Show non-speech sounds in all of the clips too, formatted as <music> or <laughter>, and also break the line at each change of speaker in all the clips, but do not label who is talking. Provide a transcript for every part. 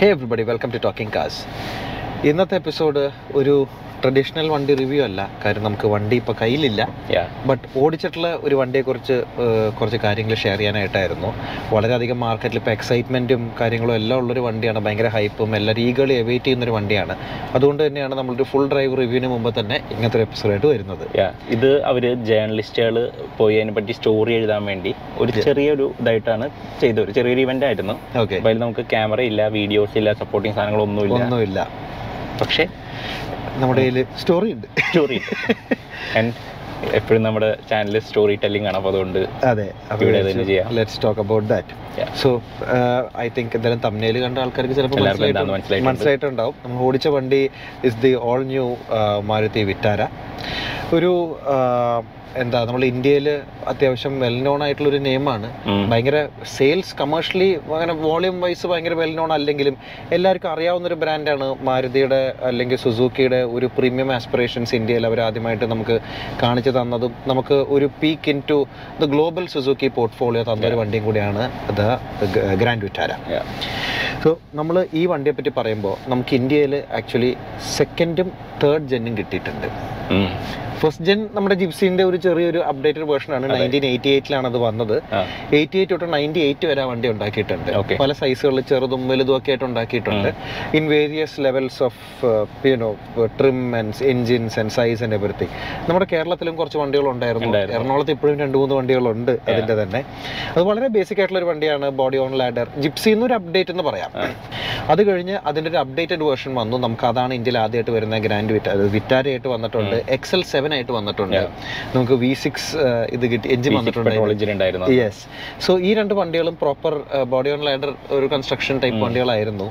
Hey everybody welcome to talking cars ഇന്നത്തെ episode ഒരു traditional വണ്ടി റിവ്യൂ അല്ല. കാര്യം നമുക്ക് വണ്ടി ഇപ്പോൾ കയ്യിലില്ല. ബട്ട് ഓടിച്ചിട്ടുള്ള ഒരു വണ്ടിയെ കുറിച്ച് കുറച്ച് കാര്യങ്ങൾ ഷെയർ ചെയ്യാനായിട്ടായിരുന്നു. വളരെയധികം മാർക്കറ്റിൽ ഇപ്പോൾ എക്സൈറ്റ്മെന്റും കാര്യങ്ങളും എല്ലാം ഉള്ളൊരു വണ്ടിയാണ്. ഭയങ്കര ഹൈപ്പും എല്ലാവരും ഈഗളി എവൈറ്റ് ചെയ്യുന്നൊരു വണ്ടിയാണ്. അതുകൊണ്ട് തന്നെയാണ് നമ്മളൊരു ഫുൾ ഡ്രൈവ് റിവ്യൂവിന് മുമ്പ് തന്നെ ഇങ്ങനത്തെ ഒരു എപ്പിസോഡായിട്ട് വരുന്നത്.
ഇത് അവർ ജേർണലിസ്റ്റുകൾ പോയി അതിനെ പറ്റി സ്റ്റോറി എഴുതാൻ വേണ്ടി ഒരു ചെറിയൊരു ഇതായിട്ടാണ് ചെയ്തത്. ഒരു ചെറിയൊരു ഇവന്റ് ആയിരുന്നു.
ഓക്കെ
അതിൽ നമുക്ക് ക്യാമറ ഇല്ല വീഡിയോസ് ഇല്ല സപ്പോർട്ടിങ് സാധനങ്ങളൊന്നുമില്ല.
ഒന്നുമില്ല.
പക്ഷേ
നമ്മുടെ കയ്യിൽ സ്റ്റോറി ഉണ്ട്.
സ്റ്റോറി എപ്പോഴും നമ്മുടെ ചാനലിൽ സ്റ്റോറി ടെല്ലിംഗ് ആണ്. അപ്പോൾ അതുകൊണ്ട്
അതെ.
ഇവിടെ തന്നെ ചെയ്യാം.
Let's talk about that so I think എന്തായാലും തമ്മിൽ കണ്ട ആൾക്കാർക്ക് ചിലപ്പോൾ. മനസ്സിലായിട്ടുണ്ടാവും. നമ്മൾ ഓടിച്ച വണ്ടി is the all new Maruti Vitara. ഒരു ആ, എന്താ നമ്മൾ ഇന്ത്യയിൽ അത്യാവശ്യം വെൽ നോൺ ആയിട്ടുള്ള ഒരു നെയിമാണ്. ഭയങ്കര സെയിൽസ് കമേഴ്ഷ്യലി അങ്ങനെ വോളിയം വൈസ് ഭയങ്കര വെൽ നോൺ അല്ലെങ്കിലും എല്ലാവർക്കും അറിയാവുന്ന ഒരു ബ്രാൻഡാണ് മാരുതിയുടെ അല്ലെങ്കിൽ സുസൂക്കിയുടെ ഒരു പ്രീമിയം ആസ്പിറേഷൻസ് ഇന്ത്യയിൽ അവർ ആദ്യമായിട്ട് നമുക്ക് കാണിച്ചു തന്നതും നമുക്ക് ഒരു peek into the global Suzuki portfolio തന്ന ഒരു വണ്ടിയും കൂടിയാണ് അത് ഗ്രാൻഡ് വിറ്റാര. സോ നമ്മൾ ഈ വണ്ടിയെ പറ്റി പറയുമ്പോൾ നമുക്ക് ഇന്ത്യയിൽ ആക്ച്വലി സെക്കൻഡും തേർഡ് ജെന്നും കിട്ടിയിട്ടുണ്ട്. ഫസ്റ്റ് ജെൻ നമ്മുടെ ജിപ്സിന്റെ ഒരു ചെറിയൊരു അപ്ഡേറ്റഡ് വേർഷൻ ആണ് നയന്റീൻ എയ്റ്റി എയ്റ്റിലാണ് അത് വന്നത്. എയ്റ്റി എയ്റ്റ് തൊട്ട് നയന്റി എയ്റ്റ് വരെ വണ്ടി ഉണ്ടാക്കിയിട്ടുണ്ട്. പല സൈസുകളിൽ ചെറുതും വലുതും ഒക്കെ ആയിട്ട് ഉണ്ടാക്കിയിട്ടുണ്ട്. In various levels of you know trim and engines and size and everything നമ്മുടെ കേരളത്തിലും കുറച്ച് വണ്ടികൾ ഉണ്ടായിരുന്നു.
ഉണ്ടായിരുന്നു.
എറണാകുളത്ത് ഇപ്പോഴും രണ്ട് മൂന്ന് വണ്ടികളുണ്ട് അതിന്റെ തന്നെ. അത് വളരെ ബേസിക് ആയിട്ടുള്ള ഒരു വണ്ടിയാണ് ബോഡി ഓൺ ലാഡർ ജിപ്സി എന്നൊരു അപ്ഡേറ്റ് എന്ന് പറയാം. അത് കഴിഞ്ഞ് അതിന്റെ ഒരു അപ്ഡേറ്റഡ് വേർഷൻ വന്നു. നമുക്ക് അതാണ് ഇന്ത്യയിൽ ആദ്യമായിട്ട് വരുന്ന ഗ്രാൻഡ് വിറ്റ വിറ്റാരയായിട്ട് വന്നിട്ടുണ്ട്. എക്സൽ സെവൻ ആയിട്ട് വന്നിട്ടുണ്ട്. നമുക്ക് വി സിക്സ് ഇത് കിട്ടി എഞ്ചിൻ വന്നിട്ടുണ്ട് യെസ് സോ ഈ രണ്ട് വണ്ടികളും പ്രോപ്പർ ബോഡി ഓൺ ലൈഡർ ഒരു കൺസ്ട്രക്ഷൻ ടൈപ്പ് വണ്ടികളായിരുന്നു.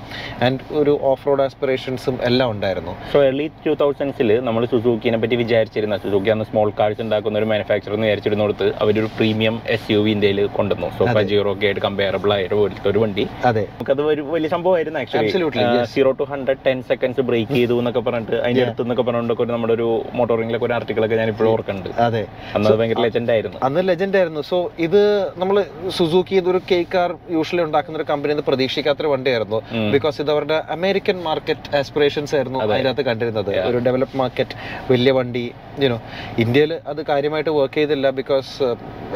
ആൻഡ് ഒരു ഓഫ് റോഡ് ആസ്പിറേഷൻസും എല്ലാം ഉണ്ടായിരുന്നു.
സോ എർലി ടൂ തൗസൻഡ്സിൽ നമ്മൾ സുസൂക്കിനെ പറ്റി വിചാരിച്ചിരുന്ന സുസൂക്കി അന്ന് സ്മോൾ കാർസ് ഉണ്ടാക്കുന്ന ഒരു മാനുഫാക്ചർ എന്ന് വിചാരിച്ചിരുന്നിടത്ത് അവരൊരു പ്രീമിയം എസ് യു വി ഇന്ത്യയിൽ കൊണ്ടുവന്നു. സോ പജീറോ ഒക്കെ ആയിട്ട് കമ്പയറബിൾ ആയിട്ട് ഒരു വണ്ടി.
അതെ.
നമുക്കത് വലിയ സംഭവമായിരുന്നു actually. Zero to hundred ten seconds break ചെയ്തു എന്നൊക്കെ പറഞ്ഞിട്ട് അതിന്റെ അടുത്ത് എന്നൊക്കെ പറഞ്ഞുകൊണ്ടൊക്കെ ഒരു നമ്മുടെ ഒരു മോട്ടോറിംഗിലൊക്കെ ഒരു ആർട്ടിക്കിളൊക്കെ ഞാൻ ഇപ്പോഴും ഓർക്കുന്നുണ്ട്.
അതെ.
അന്ന് ഭയങ്കര ലെജൻഡ് ആയിരുന്നു.
അന്ന് ലെജൻഡ് ആയിരുന്നു. സോ ഇത് നമ്മൾ സുസൂക്കി ഇതൊരു കെ കാർ യൂഷ്വലി ഉണ്ടാക്കുന്ന ഒരു കമ്പനി എന്ന് പ്രതീക്ഷിക്കാത്തൊരു വണ്ടിയായിരുന്നു. ബിക്കോസ് ഇത് അവരുടെ അമേരിക്കൻ മാർക്കറ്റ് ആസ്പിറേഷൻസ് ആയിരുന്നു അതിനകത്ത് കണ്ടിരുന്നത്. ഒരു ഡെവലപ്പ് മാർക്കറ്റ് വലിയ വണ്ടി യുനോ ഇന്ത്യയിൽ അത് കാര്യമായിട്ട് വർക്ക് ചെയ്തില്ല because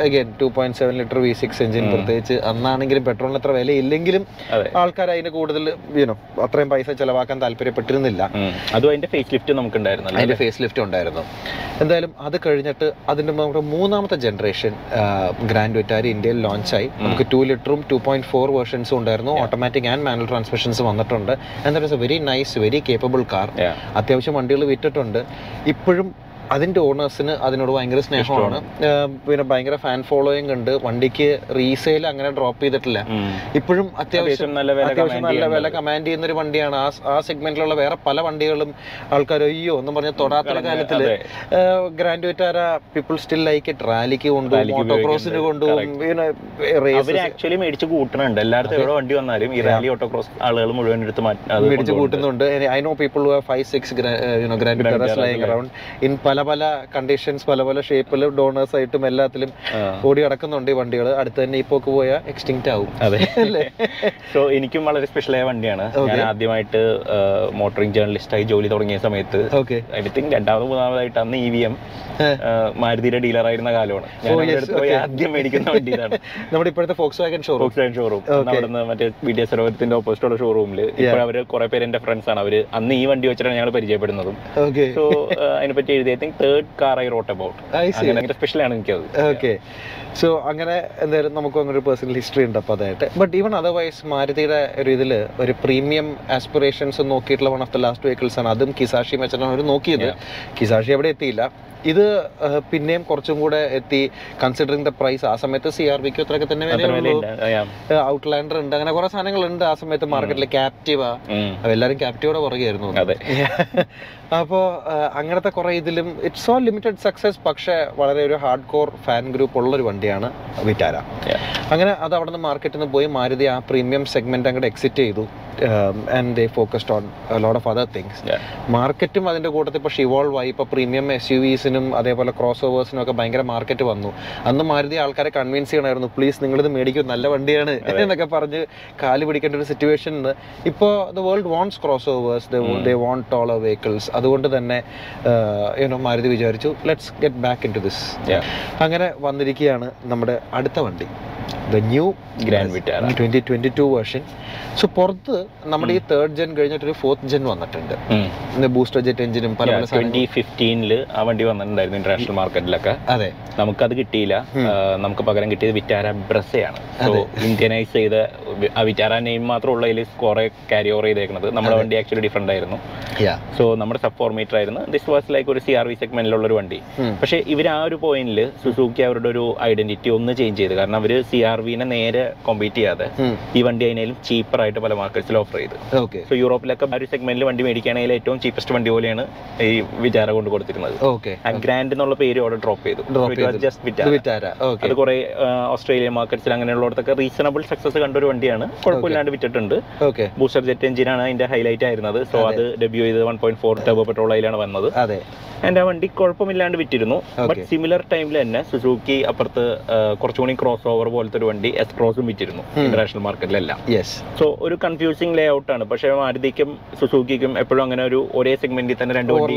again two point seven litre V six engine പ്രത്യേകിച്ച് അന്നാണെങ്കിലും പെട്രോളിന് അത്ര വില ഇല്ലെങ്കിലും
അതെ
ആൾക്കാർ അതിന് കൂടുതൽ യുനോ അത്രയും പൈസ ചെലവാക്കാൻ താല്പര്യപ്പെട്ടിരുന്നില്ല.
അതും അതിന്റെ ഫേസ് ലിഫ്റ്റ് നമുക്ക്
അതിന്റെ ഫേസ് ലിഫ്റ്റ് ഉണ്ടായിരുന്നു. എന്തായാലും അത് കഴിഞ്ഞിട്ട് അതിന്റെ നമ്മുടെ മൂന്നാമത്തെ ജനറേഷൻ ഗ്രാൻഡ് വിറ്റാരി ഇന്ത്യയിൽ ലോഞ്ച് ആയി. നമുക്ക് ടു ലിറ്ററും ടു പോയിന്റ് ഫോർ വേർഷൻസും ഉണ്ടായിരുന്നു. ഓട്ടോമാറ്റിക് ആൻഡ് മാനുവൽ ട്രാൻസ്മിഷൻസ് വന്നിട്ടുണ്ട്. And it's a very nice very capable car അത്യാവശ്യം വണ്ടികൾ വിറ്റിട്ടുണ്ട്. ഇപ്പോഴും അതിന്റെ ഓണേഴ്സിന് അതിനോട് ഭയങ്കര സ്നേഹമാണ്. പിന്നെ ഭയങ്കര ഫാൻ ഫോളോയിങ് ഉണ്ട്. വണ്ടിക്ക് റീസെയിൽ അങ്ങനെ ഡ്രോപ്പ് ചെയ്തിട്ടില്ല. ഇപ്പോഴും അത്യാവശ്യം
അത്യാവശ്യം നല്ല വില
അത്യാവശ്യം നല്ല വില കമാൻഡ് ചെയ്യുന്ന ഒരു വണ്ടിയാണ്. ആ ആ സെഗ്മെന്റിലുള്ള വേറെ പല വണ്ടികളും ആൾക്കാർ അയ്യോ എന്ന് പറഞ്ഞ തൊടാത്ത
കാലത്തിൽ.
Grand Vitara people still like it റാലിക്ക് കൊണ്ടുപോകും കൊണ്ടുപോകും
ആക്ച്വലി മേടിച്ച് എല്ലായിടത്തും എവിടെ വണ്ടി വന്നാലും ഈ റാലി ഓട്ടോക്രോസ് ആളുകൾ മുഴുവൻ എടുത്ത് മാറ്റി
മേടിച്ച് കൂട്ടുന്നുണ്ട്. I know people five six Grand lying around in പല പല പല കണ്ടീഷൻസ് പല പല ഷേപ്പിലും ഡോണേഴ്സ് ആയിട്ടും എല്ലാത്തിലും. ഓടി നടക്കുന്നുണ്ട് ഈ വണ്ടികൾ അടുത്ത് തന്നെ ഈ പോക്ക് പോയാൽ എക്സ്റ്റിങ്ക്റ്റ് ആവും.
അതെ.
അല്ലേ?
സോ എനിക്കും വളരെ സ്പെഷ്യൽ ആയ വണ്ടിയാണ്. ഞാൻ ആദ്യമായിട്ട് മോട്ടറിംഗ് ജേർണലിസ്റ്റായി ജോലി തുടങ്ങിയ സമയത്ത്
ഓക്കെ
ഐ തിങ്ക് രണ്ടാമത് മൂന്നാമതായിട്ട് അന്ന് ഇ വി എം മാരുതിയുടെ ഡീലർ ആയിരുന്ന കാലമാണ്. ഞാൻ
Oh.
ആദ്യം മേടിക്കുന്ന വണ്ടി ഇതാണ് <laughs>
നമ്മുടെ ഇപ്പോഴത്തെ Volkswagen showroom
Fox showroom അവിടുന്ന് മറ്റേ ബി ഡി എസ് സരോവരത്തിന്റെ ഓപ്പോസിറ്റുള്ള ഷോറൂമിൽ ഇപ്പോൾ അവർ കുറെ പേര് എന്റെ ഫ്രണ്ട്സ് ആണ്. അവർ അന്ന് ഈ വണ്ടി വെച്ചിട്ടാണ് ഞങ്ങൾ പരിചയപ്പെടുന്നതും. സോ അതിനെ പറ്റി എഴുതി I think third car I wrote about ആണ് എനിക്കത്
ഓക്കെ സോ അങ്ങനെ എന്തായാലും നമുക്ക് അങ്ങനെ ഒരു പേഴ്സണൽ ഹിസ്റ്ററി ഉണ്ട് അപ്പോൾ അതായിട്ട്. ബട്ട് ഈവൻ അതർവൈസ് മാരുതിയുടെ ഒരു ഇതിൽ ഒരു premium aspirations നോക്കിയിട്ടുള്ള one of the last vehicles ആണ്. അതും കിസാഷി മെച്ചാണ് അവർ നോക്കിയത്. കിസാഷി അവിടെ എത്തിയില്ല. ഇത് പിന്നെയും കുറച്ചും കൂടെ എത്തി. കൺസിഡറിങ് ദ പ്രൈസ് ആ സമയത്ത് സി ആർ വിക്ക് അത്രയൊക്കെ തന്നെ ഔട്ട്ലാൻഡർ ഉണ്ട്. അങ്ങനെ കുറെ സാധനങ്ങൾ ഉണ്ട് ആ സമയത്ത് മാർക്കറ്റിൽ ക്യാപ്റ്റീവ. എല്ലാവരും ക്യാപ്റ്റീവോടെ പുറകെയായിരുന്നു
അതെ. <laughs>
അപ്പോൾ അങ്ങനത്തെ കുറെ ഇതിലും ഇറ്റ്സ് ഓൾ ലിമിറ്റഡ് സക്സസ് പക്ഷേ വളരെ ഒരു ഹാർഡ് കോർ ഫാൻ ഗ്രൂപ്പ് ഉള്ളൊരു വണ്ടിയാണ് വിറ്റാര. അങ്ങനെ അത് അവിടെ നിന്ന് മാർക്കറ്റിൽ നിന്ന് പോയി മാരുതി ആ പ്രീമിയം സെഗ്മെന്റ് അങ്ങോട്ട് എക്സിറ്റ് ചെയ്തു. And they focused on load of other things മാർക്കറ്റും അതിന്റെ കൂട്ടത്തിൽ ഇപ്പോൾ ഇവോൾവ് ആയി ഇപ്പോൾ പ്രീമിയം എസ് യു വിസിനും അതേപോലെ ക്രോസ് ഓവേഴ്സിനും ഒക്കെ ഭയങ്കര മാർക്കറ്റ് വന്നു. അന്ന് മാരുതി ആൾക്കാരെ കൺവിൻസ് ചെയ്യണമായിരുന്നു പ്ലീസ് നിങ്ങളിത് മേടിക്കും നല്ല വണ്ടിയാണ് എന്നൊക്കെ പറഞ്ഞ് കാൽ പിടിക്കേണ്ട ഒരു സിറ്റുവേഷൻ ഇപ്പോൾ the world wants crossovers they want taller vehicles അതുകൊണ്ട് തന്നെ യുനോ മാരുതി വിചാരിച്ചു let's get back into this അങ്ങനെ വന്നിരിക്കുകയാണ് നമ്മുടെ അടുത്ത വണ്ടി. The new
Grand Vitara
twenty twenty two version so പുറത്ത് നമ്മുടെ ഈ തേർഡ് ജെൻ കഴിഞ്ഞിട്ട് ഒരു ഫോർത്ത് ജെൻ വന്നിട്ടുണ്ട്. ബൂസ്റ്റർ ജെറ്റ് എഞ്ചിനും പല
ട്വന്റി ഫിഫ്റ്റീനിൽ ആ വണ്ടി വന്നിട്ടുണ്ടായിരുന്നു ഇന്റർനാഷണൽ മാർക്കറ്റിലൊക്കെ
അതെ.
നമുക്കത് കിട്ടിയില്ല. നമുക്ക് പകരം കിട്ടിയത് വിറ്റാര ബ്രസയാണ് സോ. ഇന്ത്യനൈസ് ചെയ്ത ആ വിറ്റാര നെയിം മാത്രം ഉള്ളതിൽ കുറെ ക്യാരി ഓവർ ചെയ്തേക്കുന്നത്. നമ്മുടെ വണ്ടി ആക്ച്വലി ഡിഫറെന്റ് ആയിരുന്നു. സോ നമ്മുടെ സബ് ഫോർമേറ്റർ ആയിരുന്നു. ദിസ് വാസ് ലൈക്ക് ഒരു സി ആർ വി സെഗ്മെന്റിലുള്ള ഒരു വണ്ടി. പക്ഷേ ഇവർ ആ ഒരു പോയിന്റിൽ സുസൂക്കി അവരുടെ ഒരു ഐഡന്റിറ്റി ഒന്ന് ചേഞ്ച് ചെയ്ത്. കാരണം അവർ സി ആർ വിനെ നേരെ കോമ്പീറ്റ് ചെയ്യാതെ ഈ വണ്ടി അതിനാലും ചീപ്പർ ആയിട്ട് പല മാർക്കറ്റ്സിൽ ഓഫർ ചെയ്ത്. സോ യൂറോപ്പിലൊക്കെ ആ ഒരു സെഗ്മെന്റിൽ വണ്ടി മേടിക്കുകയാണെങ്കിൽ ഏറ്റവും ചീപ്പസ്റ്റ് വണ്ടി പോലെയാണ് ഈ വിചാര കൊണ്ട് കൊടുത്തിരുന്നത്. ഗ്രാൻഡ് എന്നുള്ള പേര് അവിടെ ഡ്രോപ്പ് ചെയ്തു. ജസ്റ്റ് അത് കുറെ ഓസ്ട്രേലിയ മാർക്കറ്റ്സിൽ അങ്ങനെയുള്ളടത്തൊക്കെ റീസണബിൾ സക്സസ് കണ്ട ഒരു വണ്ടിയാണ്. കുഴപ്പമില്ലാണ്ട് വിറ്റിട്ടുണ്ട്. ബൂസ്റ്റർ ജെറ്റ് എഞ്ചിനാണ് അതിന്റെ ഹൈലൈറ്റ് ആയിരുന്നത്. സോ
അത്.
ഡെബ്യൂ ചെയ്ത് one point four turbo petrol അതിലാണ് വന്നത്. ആൻഡ് ആ വണ്ടി കുഴപ്പമില്ലാണ്ട് വിറ്റിരുന്നു. ബട്ട്. സിമിലർ ടൈമിൽ തന്നെ സുസൂക്കി അപ്പുറത്ത് കുറച്ചുകൂടി ക്രോസ് ഓവർ പോലത്തെ ഒരു വണ്ടി എസ് ക്രോസും വിറ്റിരുന്നു
Hmm.
ഇന്റർനാഷണൽ മാർക്കറ്റിലെല്ലാം സോ ഒരു കൺഫ്യൂസിംഗ് ലേ ഔട്ട് ആണ്. പക്ഷേ മാരുതിക്കും സുസൂക്കിക്കും എപ്പോഴും അങ്ങനെ ഒരു ഒരേ സെഗ്മെന്റിൽ തന്നെ രണ്ട് വണ്ടി.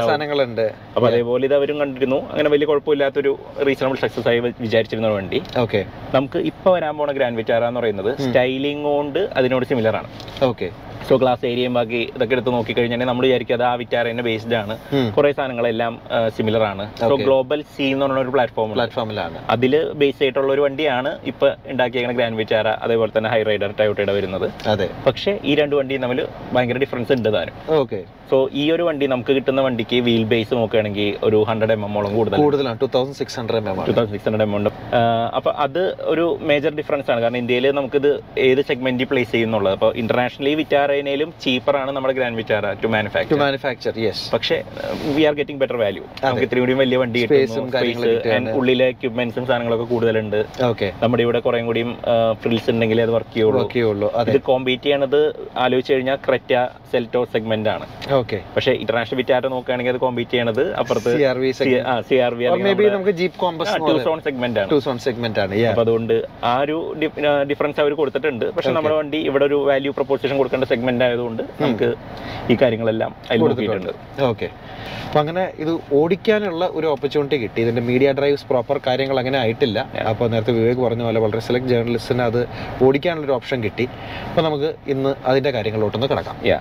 സാധനങ്ങളുണ്ട്.
അപ്പൊ അതേപോലെ ഇത് അവരും കണ്ടിരുന്നു. അങ്ങനെ വലിയ കുഴപ്പമില്ലാത്തൊരു റീസണബിൾ സക്സസ് ആയി വിചാരിച്ചിരുന്ന വണ്ടി.
ഓക്കെ
നമുക്ക് ഇപ്പൊ വരാൻ പോണ ഗ്രാൻഡ് വിറ്റാറ എന്ന് പറയുന്നത്
Hmm.
സ്റ്റൈലിംഗ് കൊണ്ട് അതിനോട് സിമിലർ ആണ്.
ഓക്കെ
സോ ഗ്ലാസ് ഏരിയയും ബാക്കി ഇതൊക്കെ എടുത്ത് നോക്കിക്കഴിഞ്ഞാൽ നമ്മൾ വിചാരിക്കും അത് ആ വിറ്റാരന്റെ ബേസ്ഡ് ആണ്. കുറെ സാധനങ്ങളെല്ലാം സിമിലർ ആണ്. സോ ഗ്ലോബൽ സി എന്ന് പറഞ്ഞ ഒരു പ്ലാറ്റ്ഫോം
പ്ലാറ്റ്ഫോമിലാണ്
അതിൽ ബേസ് ആയിട്ടുള്ള ഒരു വണ്ടിയാണ് ഇപ്പൊ ഉണ്ടാക്കിയേക്കുന്ന ഗ്രാൻഡ് വിചാര അതേപോലെ തന്നെ ഹൈ റൈഡർ ടയോട്ടയുടെ വരുന്നത്.
അതെ.
പക്ഷേ ഈ രണ്ട് വണ്ടിയും തമ്മിൽ ഭയങ്കര ഡിഫറൻസ് ഉണ്ട് താനും
ഓക്കെ
സോ ഈ ഒരു വണ്ടി നമുക്ക് കിട്ടുന്ന വണ്ടിക്ക് വീൽ ബേസ് നോക്കുകയാണെങ്കിൽ ഒരു ഹൺഡ്രഡ് എം എമ്മോളം കൂടുതൽ
കൂടുതലാണ്. Two thousand six hundred M M
two thousand six hundred M ഉണ്ട്. അപ്പൊ അത് ഒരു മേജർ ഡിഫറൻസ് ആണ്. കാരണം ഇന്ത്യയിൽ നമുക്കിത് ഏത് സെഗ്മെന്റിൽ പ്ലേസ് ചെയ്യുന്നുള്ളത്? അപ്പോൾ ഇന്റർനാഷണലി വിറ്റാറേനേലും ചീപ്പറാണ് നമ്മുടെ Grand Vitara to
to
manufacture
manufacture yes
പക്ഷേ we are getting better value നമുക്ക് ഇത്തിരി കൂടി വലിയ വണ്ടി കിട്ടും. ഉള്ളിലെ എക്യുപ്മെന്റ്സും സാധനങ്ങളൊക്കെ കൂടുതലുണ്ട്. നമ്മുടെ ഇവിടെ കുറേ കൂടിയും ഫ്രിൽസ് ഉണ്ടെങ്കിൽ അത് വർക്ക് ചെയ്യുള്ളൂ. ഇത് കോമ്പീറ്റ് ചെയ്യണത് ആലോചിച്ച് കഴിഞ്ഞാൽ ക്രെറ്റ സെൽറ്റോ സെഗ്മെന്റ് ആണ്.
ഓക്കെ
പക്ഷെ ഇന്റർനാഷണൽ വിറ്റാറ്റ നോക്കുകയാണെങ്കിൽ അത് കോമ്പീറ്റ് ചെയ്യണത് അപ്പുറത്ത്
സി ആർ വി നമുക്ക് Jeep Compass
Tucson segment ആണ്.
ടു സോൺ സെഗ്മെന്റ് ആണ്.
അപ്പൊ അതുകൊണ്ട് ആ ഒരു ഡിഫറൻസ് അവർ കൊടുത്തിട്ടുണ്ട്. പക്ഷെ നമ്മുടെ വണ്ടി ഇവിടെ ഒരു വാല്യൂ പ്രൊപ്പോസിഷൻ കൊടുക്കേണ്ട സെഗ്മെന്റ് ആയതുകൊണ്ട് നമുക്ക് ഈ കാര്യങ്ങളെല്ലാം അതിൽ കൊടുത്തിട്ടുണ്ട്.
ഓക്കെ അങ്ങനെ ഇത് ഓടിക്കാനുള്ള ഒരു ഓപ്പർച്യൂണിറ്റി കിട്ടി. ഇതിന്റെ മീഡിയ ഡ്രൈവ്സ് പ്രോപ്പർ കാര്യങ്ങൾ അങ്ങനെ ആയിട്ടില്ല. അപ്പോൾ നേരത്തെ വിവേക് പറഞ്ഞ പോലെ വളരെ സെലക്ട് ജേർണലിസ്റ്റിന് അത് ഓടിക്കാനുള്ള ഒരു ഓപ്ഷൻ കിട്ടി. അപ്പോൾ നമുക്ക് ഇന്ന് അതിന്റെ കാര്യങ്ങളിലോട്ടൊന്ന് കിടക്കാം.
യാ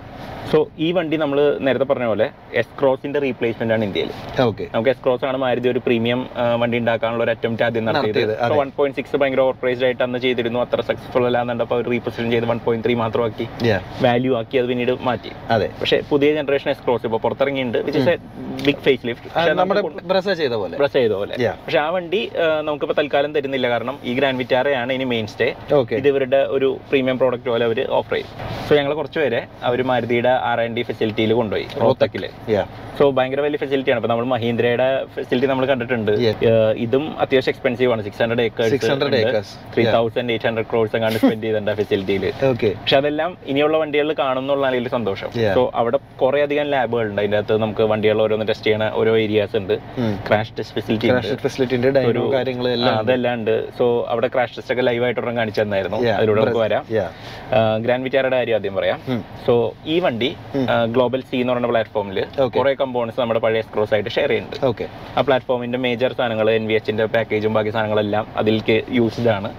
സോ ഈ വണ്ടി നമ്മൾ നേരത്തെ പറഞ്ഞ പോലെ എസ് ക്രോസിന്റെ റീപ്ലേസ്മെന്റ് ആണ് ഇന്ത്യയിൽ
ഓക്കെ
നമുക്ക് എസ് ക്രോസ് ആണ് മാരുതി ഒരു പ്രീമിയം വണ്ടി ഉണ്ടാക്കാനുള്ള ഒരു അറ്റംപ്റ്റ് ആദ്യം നടത്തിയത്. വൺ പോയിന്റ് സിക്സ് ഭയങ്കര ഓവർ പ്രൈസ്ഡ് ആയിട്ട് അന്ന് ചെയ്തിരുന്നു. അത്ര സക്സസ്ഫുൾ അല്ലാന്നുണ്ടപ്പോൾ അവർ റീപ്രസെന്റ് ചെയ്ത് വൺ പോയിന്റ് ത്രീ മാത്രമാക്കി വാല്യൂ ആക്കി അത് പിന്നീട് മാറ്റി.
അതെ.
പക്ഷേ പുതിയ ജനറേഷൻ എസ് ക്രോസ് ഇപ്പോൾ പുറത്തിറങ്ങിയിട്ടുണ്ട് which is a big
facelift നമ്മുടെ ബ്രസ ചെയ്ത പോലെ.
ബ്രസ് ചെയ്ത പോലെ. പക്ഷെ ആ വണ്ടി നമുക്കിപ്പോ നമുക്കിപ്പോൾ തൽക്കാലം തരുന്നില്ല. കാരണം ഈ ഗ്രാൻഡ് വിറ്റാറയാണ് ഇനി മെയിൻ സ്റ്റേ ഇത് ഇവരുടെ ഒരു പ്രീമിയം പ്രോഡക്റ്റ് പോലെ അവർ ഓഫർ ചെയ്യും. സോ ഞങ്ങൾ കുറച്ച് പേരെ അവർ മാരുതിയുടെ ആർ ആൻഡ് ഡി ഫെസിലിറ്റിയിൽ കൊണ്ടുപോയി റോത്തക്കിൽ സോ ഭയങ്കര വലിയ ഫെസിലിറ്റിയാണ് ഇപ്പൊ നമ്മൾ മഹീന്ദ്രയുടെ ഫെസിലിറ്റി നമ്മൾ കണ്ടിട്ടുണ്ട്. ഇതും അത്യാവശ്യം എക്സ്പെൻസീവ് ആണ്. Six hundred acres three thousand eight hundred crores എങ്ങാണ്ട് സ്പെൻഡ് <laughs> ചെയ്തിട്ടുണ്ട് ആ ഫെസിലിറ്റിയിൽ
ഓക്കെ
പക്ഷെ അതെല്ലാം ഇനിയുള്ള വണ്ടികളിൽ കാണുന്നുള്ള സന്തോഷം. സോ അവിടെ കുറെ അധികം ലാബുകൾ ഉണ്ട് അതിന്റെ അകത്ത് നമുക്ക് വണ്ടികൾ ഓരോന്ന് ടെസ്റ്റ് ചെയ്യണ ഓരോ ഏരിയാസ് ഉണ്ട്. ക്രാഷ് ടെസ്റ്റ് ഫെസിലിറ്റി
ഫെസിലിറ്റിന്റെ
അതെല്ലാം ഉണ്ട്. സോ അവിടെ ക്രാഷ് ടെസ്റ്റ് ഒക്കെ ലൈവ് ആയിട്ട് ഒരെണ്ണം കാണിച്ചു തന്നായിരുന്നു. അതിലൂടെ നമുക്ക് വരാം. ഗ്രാൻഡ് വിറ്റാറയുടെ കാര്യം ആദ്യം പറയാം. സോ ഈ വണ്ടി ഗ്ലോബൽ സി എന്ന് പറയുന്ന പ്ലാറ്റ്ഫോമിൽ. കുറെ കമ്പോണൻസ് നമ്മുടെ പഴയ എക്സ്ക്രോസ് ആയിട്ട് ഷെയർ ചെയ്യുന്നുണ്ട്. ആ പ്ലാറ്റ്ഫോമിന്റെ മേജർ സാധനങ്ങൾ എൻ വി എച്ചിന്റെ പാക്കേജും ബാക്കി സാധനങ്ങളെല്ലാം അതിലേക്ക് യൂസ്ഡ് ആണ്.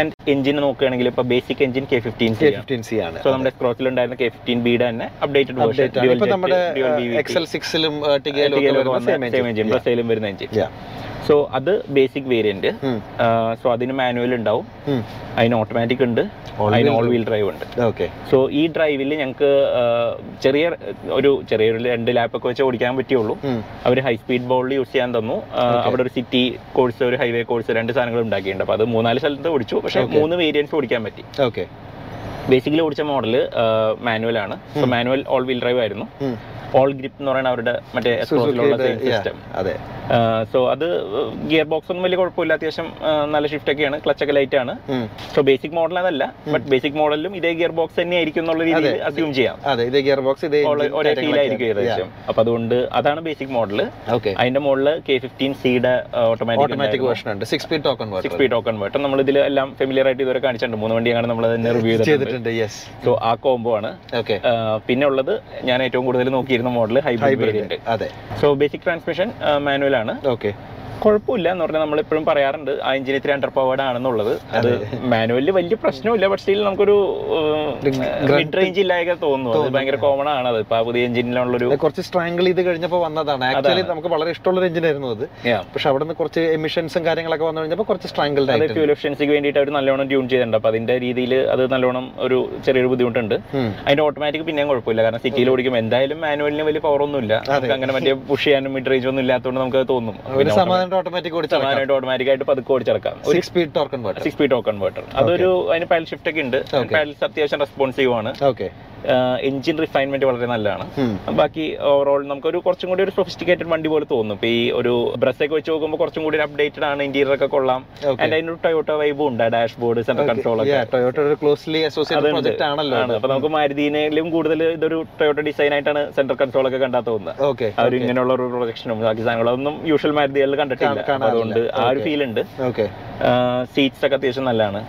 ആൻഡ് എഞ്ചിൻ നോക്കുകയാണെങ്കിൽ ഇപ്പൊ basic engine K fifteen
C ആണ്.
സോ നമ്മുടെ എക്സ്ക്രോസിൽ ഉണ്ടായിരുന്ന കെ ഫിഫ്റ്റീൻ ബിയുടെ തന്നെ അപ്ഡേറ്റഡ്
എക്സൽ സിക്സിലും
സെയിം എഞ്ചിൻ ബസ്സയിലും വരുന്ന എഞ്ചിൻ സോ അത് ബേസിക് വേരിയന്റ് സോ അതിന് മാനുവൽ ഉണ്ടാവും. അതിന് ഓട്ടോമാറ്റിക് ഉണ്ട്. അതിന് ഓൾ വീൽ ഡ്രൈവ് ഉണ്ട്.
ഓക്കെ
സോ ഈ ഡ്രൈവിൽ ഞങ്ങൾക്ക് ചെറിയ ഒരു ചെറിയൊരു രണ്ട് ലാപ്പൊക്കെ വെച്ച് ഓടിക്കാൻ പറ്റിയുള്ളൂ. അവർ ഹൈ സ്പീഡ് ബോളിൽ യൂസ് ചെയ്യാൻ തന്നു. അവിടെ ഒരു സിറ്റി കോഴ്സ് ഒരു ഹൈവേ കോഴ്സ് രണ്ട് സാധനങ്ങൾ ഉണ്ടാക്കിയിട്ടുണ്ട്. അപ്പോൾ അത് മൂന്നാൽ സ്ഥലത്ത് ഓടിച്ചു. പക്ഷേ മൂന്ന് വേരിയൻസ് ഓടിക്കാൻ പറ്റി.
ഓക്കെ
ബേസിക്കലി ഓടിച്ച മോഡൽ മാനുവൽ ആണ്. So manual all wheel drive ആയിരുന്നു. ഓൾ ഗ്രിപ്പ് എന്ന് പറയുന്ന അവരുടെ മറ്റേ സിസ്റ്റം
അതെ.
സോ അത് ഗിയർ ബോക്സ് ഒന്നും വലിയ കുഴപ്പമില്ല. അത്യാവശ്യം നല്ല ഷിഫ്റ്റ് ഒക്കെയാണ്. ക്ലച്ച് ഒക്കെ ലൈറ്റ് ആണ്. സോ ബേസിക് മോഡൽ അതല്ല ബട്ട് ബേസിക് മോഡലിലും ഇതേ ഗിയർ ബോക്സ് തന്നെ ആയിരിക്കും എന്നുള്ള രീതിയിൽ അസ്യൂം ചെയ്യാം.
അതെ ഇതേ ഗിയർ ബോക്സ് ഇതേ
ഒരേ- ഫീലായിരിക്കും ഏകദേശം. അപ്പൊ അതുകൊണ്ട് അതാണ് ബേസിക് മോഡൽ
ഓക്കെ
അതിന്റെ മോഡൽ കെ ഫിഫ്റ്റീൻ സിയുടെ
ഓട്ടോമാറ്റിക് വേർഷൻ ഉണ്ട്. സിക്സ് സ്പീഡ് ടോക്കൺ
സിക്സ് സ്പീഡ് ടോക്കൺ വേർട്ടർ നമ്മൾ ഇതിൽ എല്ലാം ഫെമിലിയർ ആയിട്ട് ഇതുവരെ കാണിച്ചിട്ടുണ്ട്. മൂന്ന് വണ്ടിയാണ് നമ്മൾ തന്നെ റിവ്യൂ ചെയ്തിട്ടുണ്ട്.
ചെയ്തിട്ടുണ്ട് യെസ്
സോ ആ കോംബോ ആണ്.
ഓക്കെ
പിന്നെ ഉള്ളത് ഞാൻ ഏറ്റവും കൂടുതൽ നോക്കിയിരുന്ന മോഡൽ ഹൈബ്രിഡ് വേരിയന്റ്
അതെ.
സോ ബേസിക് ട്രാൻസ്മിഷൻ മാനുവൽ ആണ്.
ഓക്കെ
കുഴപ്പമില്ല എന്ന് പറഞ്ഞാൽ നമ്മളിപ്പോഴും പറയാറുണ്ട് ആ എഞ്ചിൻ ഇത്ര അണ്ടർ പവേഡ് ആണെന്നുള്ളത്. അത് മാനുവലിൽ വലിയ പ്രശ്നമില്ല പക്ഷേ സ്റ്റിൽ നമുക്കൊരു മിഡ് റേഞ്ച് ഇല്ലായൊക്കെ തോന്നുന്നു. അത് ഭയങ്കര കോമൺ ആണ്. അത് ഇപ്പൊ പുതിയ എഞ്ചിനിലുള്ളൊരു
കുറച്ച് സ്ട്രാങ്കിൾ ചെയ്ത് കഴിഞ്ഞപ്പോൾ വന്നതാണ്. ആക്ച്വലി നമുക്ക് വളരെ ഇഷ്ടമുള്ള ഒരു എഞ്ചിൻ ആയിരുന്നു അത്. പക്ഷെ അവിടെ നിന്ന് കുറച്ച് എമിഷൻസും കാര്യങ്ങളൊക്കെ വന്നു കഴിഞ്ഞപ്പോൾ കുറച്ച് സ്ട്രാങ്കിൾ
അത് ഫ്യൂൽ എഫിഷ്യൻസിക്ക് വേണ്ടിയിട്ട് അവർ നല്ലോണം ട്യൂൺ ചെയ്തിട്ടുണ്ട്. അപ്പൊ അതിന്റെ രീതിയിൽ അത് നല്ലോണം ഒരു ചെറിയൊരു ബുദ്ധിമുട്ടുണ്ട്. അതിന്റെ ഓട്ടോമാറ്റിക് പിന്നെയും കുഴപ്പമില്ല. കാരണം സിറ്റിയിൽ ഓടിക്കുമ്പോൾ എന്തായാലും മാനുവലിന് വലിയ പവർ ഒന്നുമില്ല. നമുക്ക് അങ്ങനെ മറ്റേ പുഷ് ചെയ്യാനും മിഡ് റേഞ്ച് ഒന്നും ഇല്ലാത്തതുകൊണ്ട് നമുക്ക് തോന്നും.
ഓട്ടോമാറ്റിക്
സമാനമായിട്ട് ഓട്ടോമാറ്റിക് ആയിട്ട് പതുക്കെ ഓടിച്ചെടുക്കാം ഒരു
speed torque converter
six speed token converter അതൊരു അതിന് പയൽ ഷിഫ്റ്റ് ഒക്കെ ഉണ്ട്. പയൽസ് അത്യാവശ്യം റെസ്പോൺസീവ് ആണ്.
ഓക്കെ
എഞ്ചിൻ റിഫൈൻമെന്റ് വളരെ നല്ലതാണ്. ബാക്കി ഓവറോൾ നമുക്ക് ഒരു കുറച്ചും കൂടി ഒരു സൊഫിസ്റ്റിക്കേറ്റഡ് വണ്ടി പോലെ തോന്നും. ഇപ്പൊ ഈ ഒരു ബ്രസ് ഒക്കെ വെച്ച് നോക്കുമ്പോൾ കുറച്ചും കൂടി അപ്ഡേറ്റഡ് ആണ് ഇന്റീരിയർ ഒക്കെ കൊള്ളാം.
അതിന്റെ
ആൻഡ് അതിനൊരു ടൊയോട്ട വൈബും ഉണ്ട് ഡാഷ് ബോർഡ് സെൻട്രൽ കൺട്രോൾ ഒക്കെ.
Toyota closely associated. പ്രോജക്റ്റ് ആണല്ലോ
ആണ്. അപ്പൊ നമുക്ക് മാരുതിനേലും കൂടുതൽ ഇതൊരു ടൊയോട്ട ഡിസൈൻ ആയിട്ടാണ് സെന്റർ കൺട്രോൾ ഒക്കെ കണ്ടാ തോന്നുന്നത് അവർ ഇങ്ങനെയുള്ള ഒരു പ്രൊജക്ഷനും ബാക്കി സാധനങ്ങളൊന്നും യൂഷ്വൽ മാരുതികളിൽ കണ്ടിട്ടില്ല
കാണാ-
അപ്പൊ അതുകൊണ്ട് ആ ഒരു ഫീൽ ഉണ്ട് സീറ്റ്സ് ഒക്കെ അത്യാവശ്യം നല്ലതാണ്.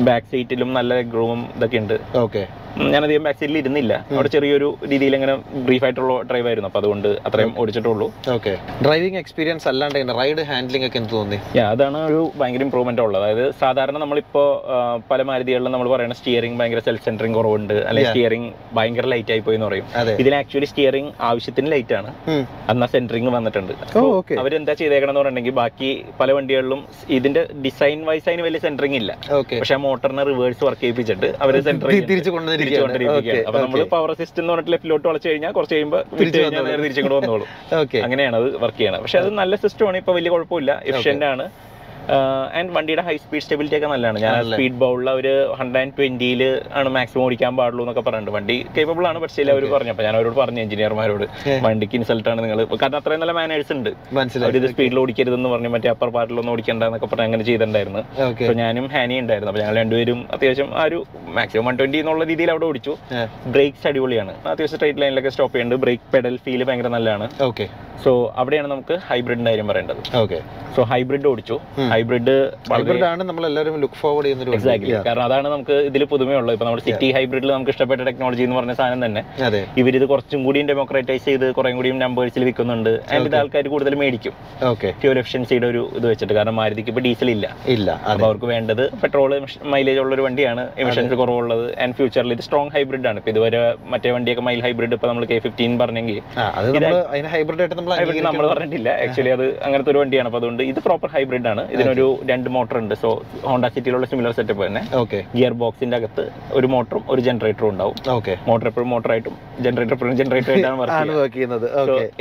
ബാക്ക് സീറ്റിലും നല്ല ഗ്രൂമും ഇതൊക്കെ ഉണ്ട്.
ഓക്കെ.
ഞാനധികം ബാക്ക് ഇരുന്നില്ല. അവിടെ ചെറിയൊരു രീതിയിൽ ഇങ്ങനെ ബ്രീഫ് ആയിട്ടുള്ള ഡ്രൈവ് ആയിരുന്നു. അപ്പൊ അതുകൊണ്ട് അത്രയും ഓടിച്ചിട്ടുള്ളൂ.
ഓക്കെ ഡ്രൈവിംഗ് എക്സ്പീരിയൻസ് അല്ലാണ്ട് റൈഡ് ഹാൻഡ്ലിംഗ് ഒക്കെ എന്ത് തോന്നി?
അതാണ് ഒരു ഭയങ്കര ഇമ്പ്രൂവ്മെന്റ് ഉള്ളത്. അതായത് സാധാരണ നമ്മളിപ്പോ പല മാരുതികളിലും നമ്മൾ പറയുന്ന സ്റ്റിയറിംഗ് ഭയങ്കര സെൽഫ് സെന്ററിങ് കുറവുണ്ട്. അല്ലെങ്കിൽ സ്റ്റിയറിംഗ് ഭയങ്കര ലൈറ്റ് ആയി പോയി എന്ന് പറയും. ഇതിൽ ആക്ച്വലി സ്റ്റിയറിംഗ് ആവശ്യത്തിന് ലൈറ്റ് ആണ്.
എന്നാ
എന്നാൽ സെന്ററിങ് വന്നിട്ടുണ്ട്.
ഓക്കെ
അവരെന്താ ചെയ്തേക്കണം എന്ന് പറഞ്ഞിട്ടുണ്ടെങ്കിൽ ബാക്കി പല വണ്ടികളിലും ഇതിന്റെ ഡിസൈൻ വൈസ് അതിന് വലിയ സെന്ററിംഗ് ഇല്ല. പക്ഷെ മോട്ടറിനെ റിവേഴ്സ് വർക്ക് ചെയ്യിപ്പിച്ചിട്ട് അവർ സെന്ററിംഗ്
തിരിച്ചു
തിരിച്ചു
കൊണ്ടുവന്നിരിക്കുകയാണ്
കൊണ്ടിരിക്കുകയാണ് അപ്പൊ നമ്മൾ പവർ സിസ്റ്റം എന്ന് പറഞ്ഞിട്ട് ലെഫ്റ്റിലോട്ട് വളച്ചു കഴിഞ്ഞാൽ കുറച്ച് കഴിയുമ്പോൾ തിരിച്ചു കഴിഞ്ഞാൽ നേരെ തിരിച്ചിങ്ങോട്ട് വന്നോളൂ. അങ്ങനെയാണ് അത് വർക്ക് ചെയ്യണം പക്ഷെ അത് നല്ല സിസ്റ്റമാണ് ഇപ്പൊ വലിയ കുഴപ്പമില്ല. എഫിഷ്യന്റ് ആണ്. ആൻഡ് വണ്ടിയുടെ ഹൈ സ്പീഡ് സ്റ്റെബിലിറ്റി ഒക്കെ നല്ലതാണ്. ഞാൻ സ്പീഡ് ബൗളിൽ ഒരു ഹൺഡ്രഡ് ആൻഡ് ട്വന്റിയിൽ ആണ് മാക്സിമം ഓടിക്കാൻ പാടുള്ളൂ എന്നൊക്കെ പറഞ്ഞിട്ടുണ്ട്. വണ്ടി കേപ്പബിൾ ആണ് പക്ഷേ അവർ പറഞ്ഞു അപ്പൊ ഞാൻ അവരോട് പറഞ്ഞു എഞ്ചിനീയർമാരോട് വണ്ടിക്ക് ഇൻസൾട്ട് ആണ് നിങ്ങൾ കാരണം അത്രയും നല്ല മാനേഴ്സ് ഉണ്ട്.
മനസ്സിലായി.
അവരിത് സ്പീഡിൽ ഓടിക്കരുതെന്ന് പറഞ്ഞു മറ്റേ അപ്പർ പാർട്ടിലൊന്നും ഓടിക്കണ്ട എന്നൊക്കെ പറഞ്ഞ് അങ്ങനെ ചെയ്തിട്ടുണ്ടായിരുന്നു. അപ്പൊ ഞാനും ഹാനി ഉണ്ടായിരുന്നു. അപ്പൊ ഞങ്ങൾ രണ്ടുപേരും അത്യാവശ്യം ആ ഒരു മാക്സിമം വൺ ട്വന്റി എന്നുള്ള രീതിയിൽ അവിടെ ഓടിച്ചു. ബ്രേക്സ് അടിപൊളിയാണ്. അത്യാവശ്യം സ്ട്രൈറ്റ് ലൈനിലൊക്കെ സ്റ്റോപ്പ് ചെയ്യുന്നുണ്ട് ബ്രേക്ക് പെഡൽ ഫീൽ ഭയങ്കര നല്ലതാണ്.
ഓക്കെ
സോ അവിടെയാണ് നമുക്ക് ഹൈബ്രിഡിന്റെ കാര്യം പറയേണ്ടത്.
ഓക്കെ
സോ ഹൈബ്രിഡ് ഓടിച്ചു. ഹൈബ്രിഡ്
ഹൈബ്രിഡ് ആണ് നമ്മൾ എല്ലാവരും ലുക്ക് ഫോർവേഡ് ചെയ്യുന്ന ഒരു
എക്സാക്ട്ലി കാരണം അതാണ് നമുക്ക് ഇതിൽ പുതുമയുള്ളത് ഇപ്പൊ നമ്മുടെ സിറ്റി ഹൈബ്രിഡിൽ നമുക്ക് ഇഷ്ടപ്പെട്ട ടെക്നോളജി എന്ന് പറഞ്ഞ സാധനം തന്നെ. ഇവരിത് കുറച്ചും കൂടിയും ഡെമോക്രാറ്റൈസ് ചെയ്ത് കുറേ കൂടിയും നമ്പേഴ്സിൽ വിൽക്കുന്നുണ്ട് ആൻഡ് ഇത് ആൾക്കാർ കൂടുതൽ മേടിക്കും. ഫ്യൂൽ എഫിഷ്യൻസിയുടെ ഒരു ഇത് വെച്ചിട്ട്. കാരണം മാരുതിക്ക് ഇപ്പൊ ഡീസൽ ഇല്ല.
ഇല്ല
അപ്പൊ അവർക്ക് വേണ്ടത് പെട്രോൾ മൈലേജ് ഉള്ള ഒരു വണ്ടിയാണ്. എമിഷൻസ് കുറവുള്ളത്. ആൻഡ് ഫ്യൂച്ചറിൽ ഇത് സ്ട്രോങ് ഹൈബ്രിഡ് ആണ്. ഇപ്പൊ ഇതുവരെ മറ്റേ വണ്ടിയൊക്കെ മൈൽ ഹൈബ്രിഡ് ഇപ്പൊ നമ്മൾ കെ ഫിഫ്റ്റീൻ പറഞ്ഞെങ്കിൽ
ഹൈബ്രിഡ് ആയിട്ട് നമ്മൾ
പറഞ്ഞിട്ടില്ല. ആക്ച്വലി അത് അങ്ങനത്തെ ഒരു വണ്ടിയാണ്. അപ്പൊ അതുകൊണ്ട് ഇത് പ്രോപ്പർ ഹൈബ്രിഡ് ആണ്. ഇതിനൊരു രണ്ട് മോട്ടർ ഉണ്ട് സോ ഹോണ്ട സിറ്റിയിലുള്ള സിമിലർ സെറ്റപ്പ് തന്നെ.
ഓക്കെ
ഗിയർ ബോക്സിന്റെ അകത്ത് ഒരു മോട്ടറും ഒരു ജനറേറ്ററും ഉണ്ടാവും.
ഓക്കെ
മോട്ടർ എപ്പോഴും മോട്ടറായിട്ടും ജനറേറ്റർ എപ്പോഴും ജനറേറ്റർ ആയിട്ടാണ് വർക്ക് <laughs>
ചെയ്യുന്നത്.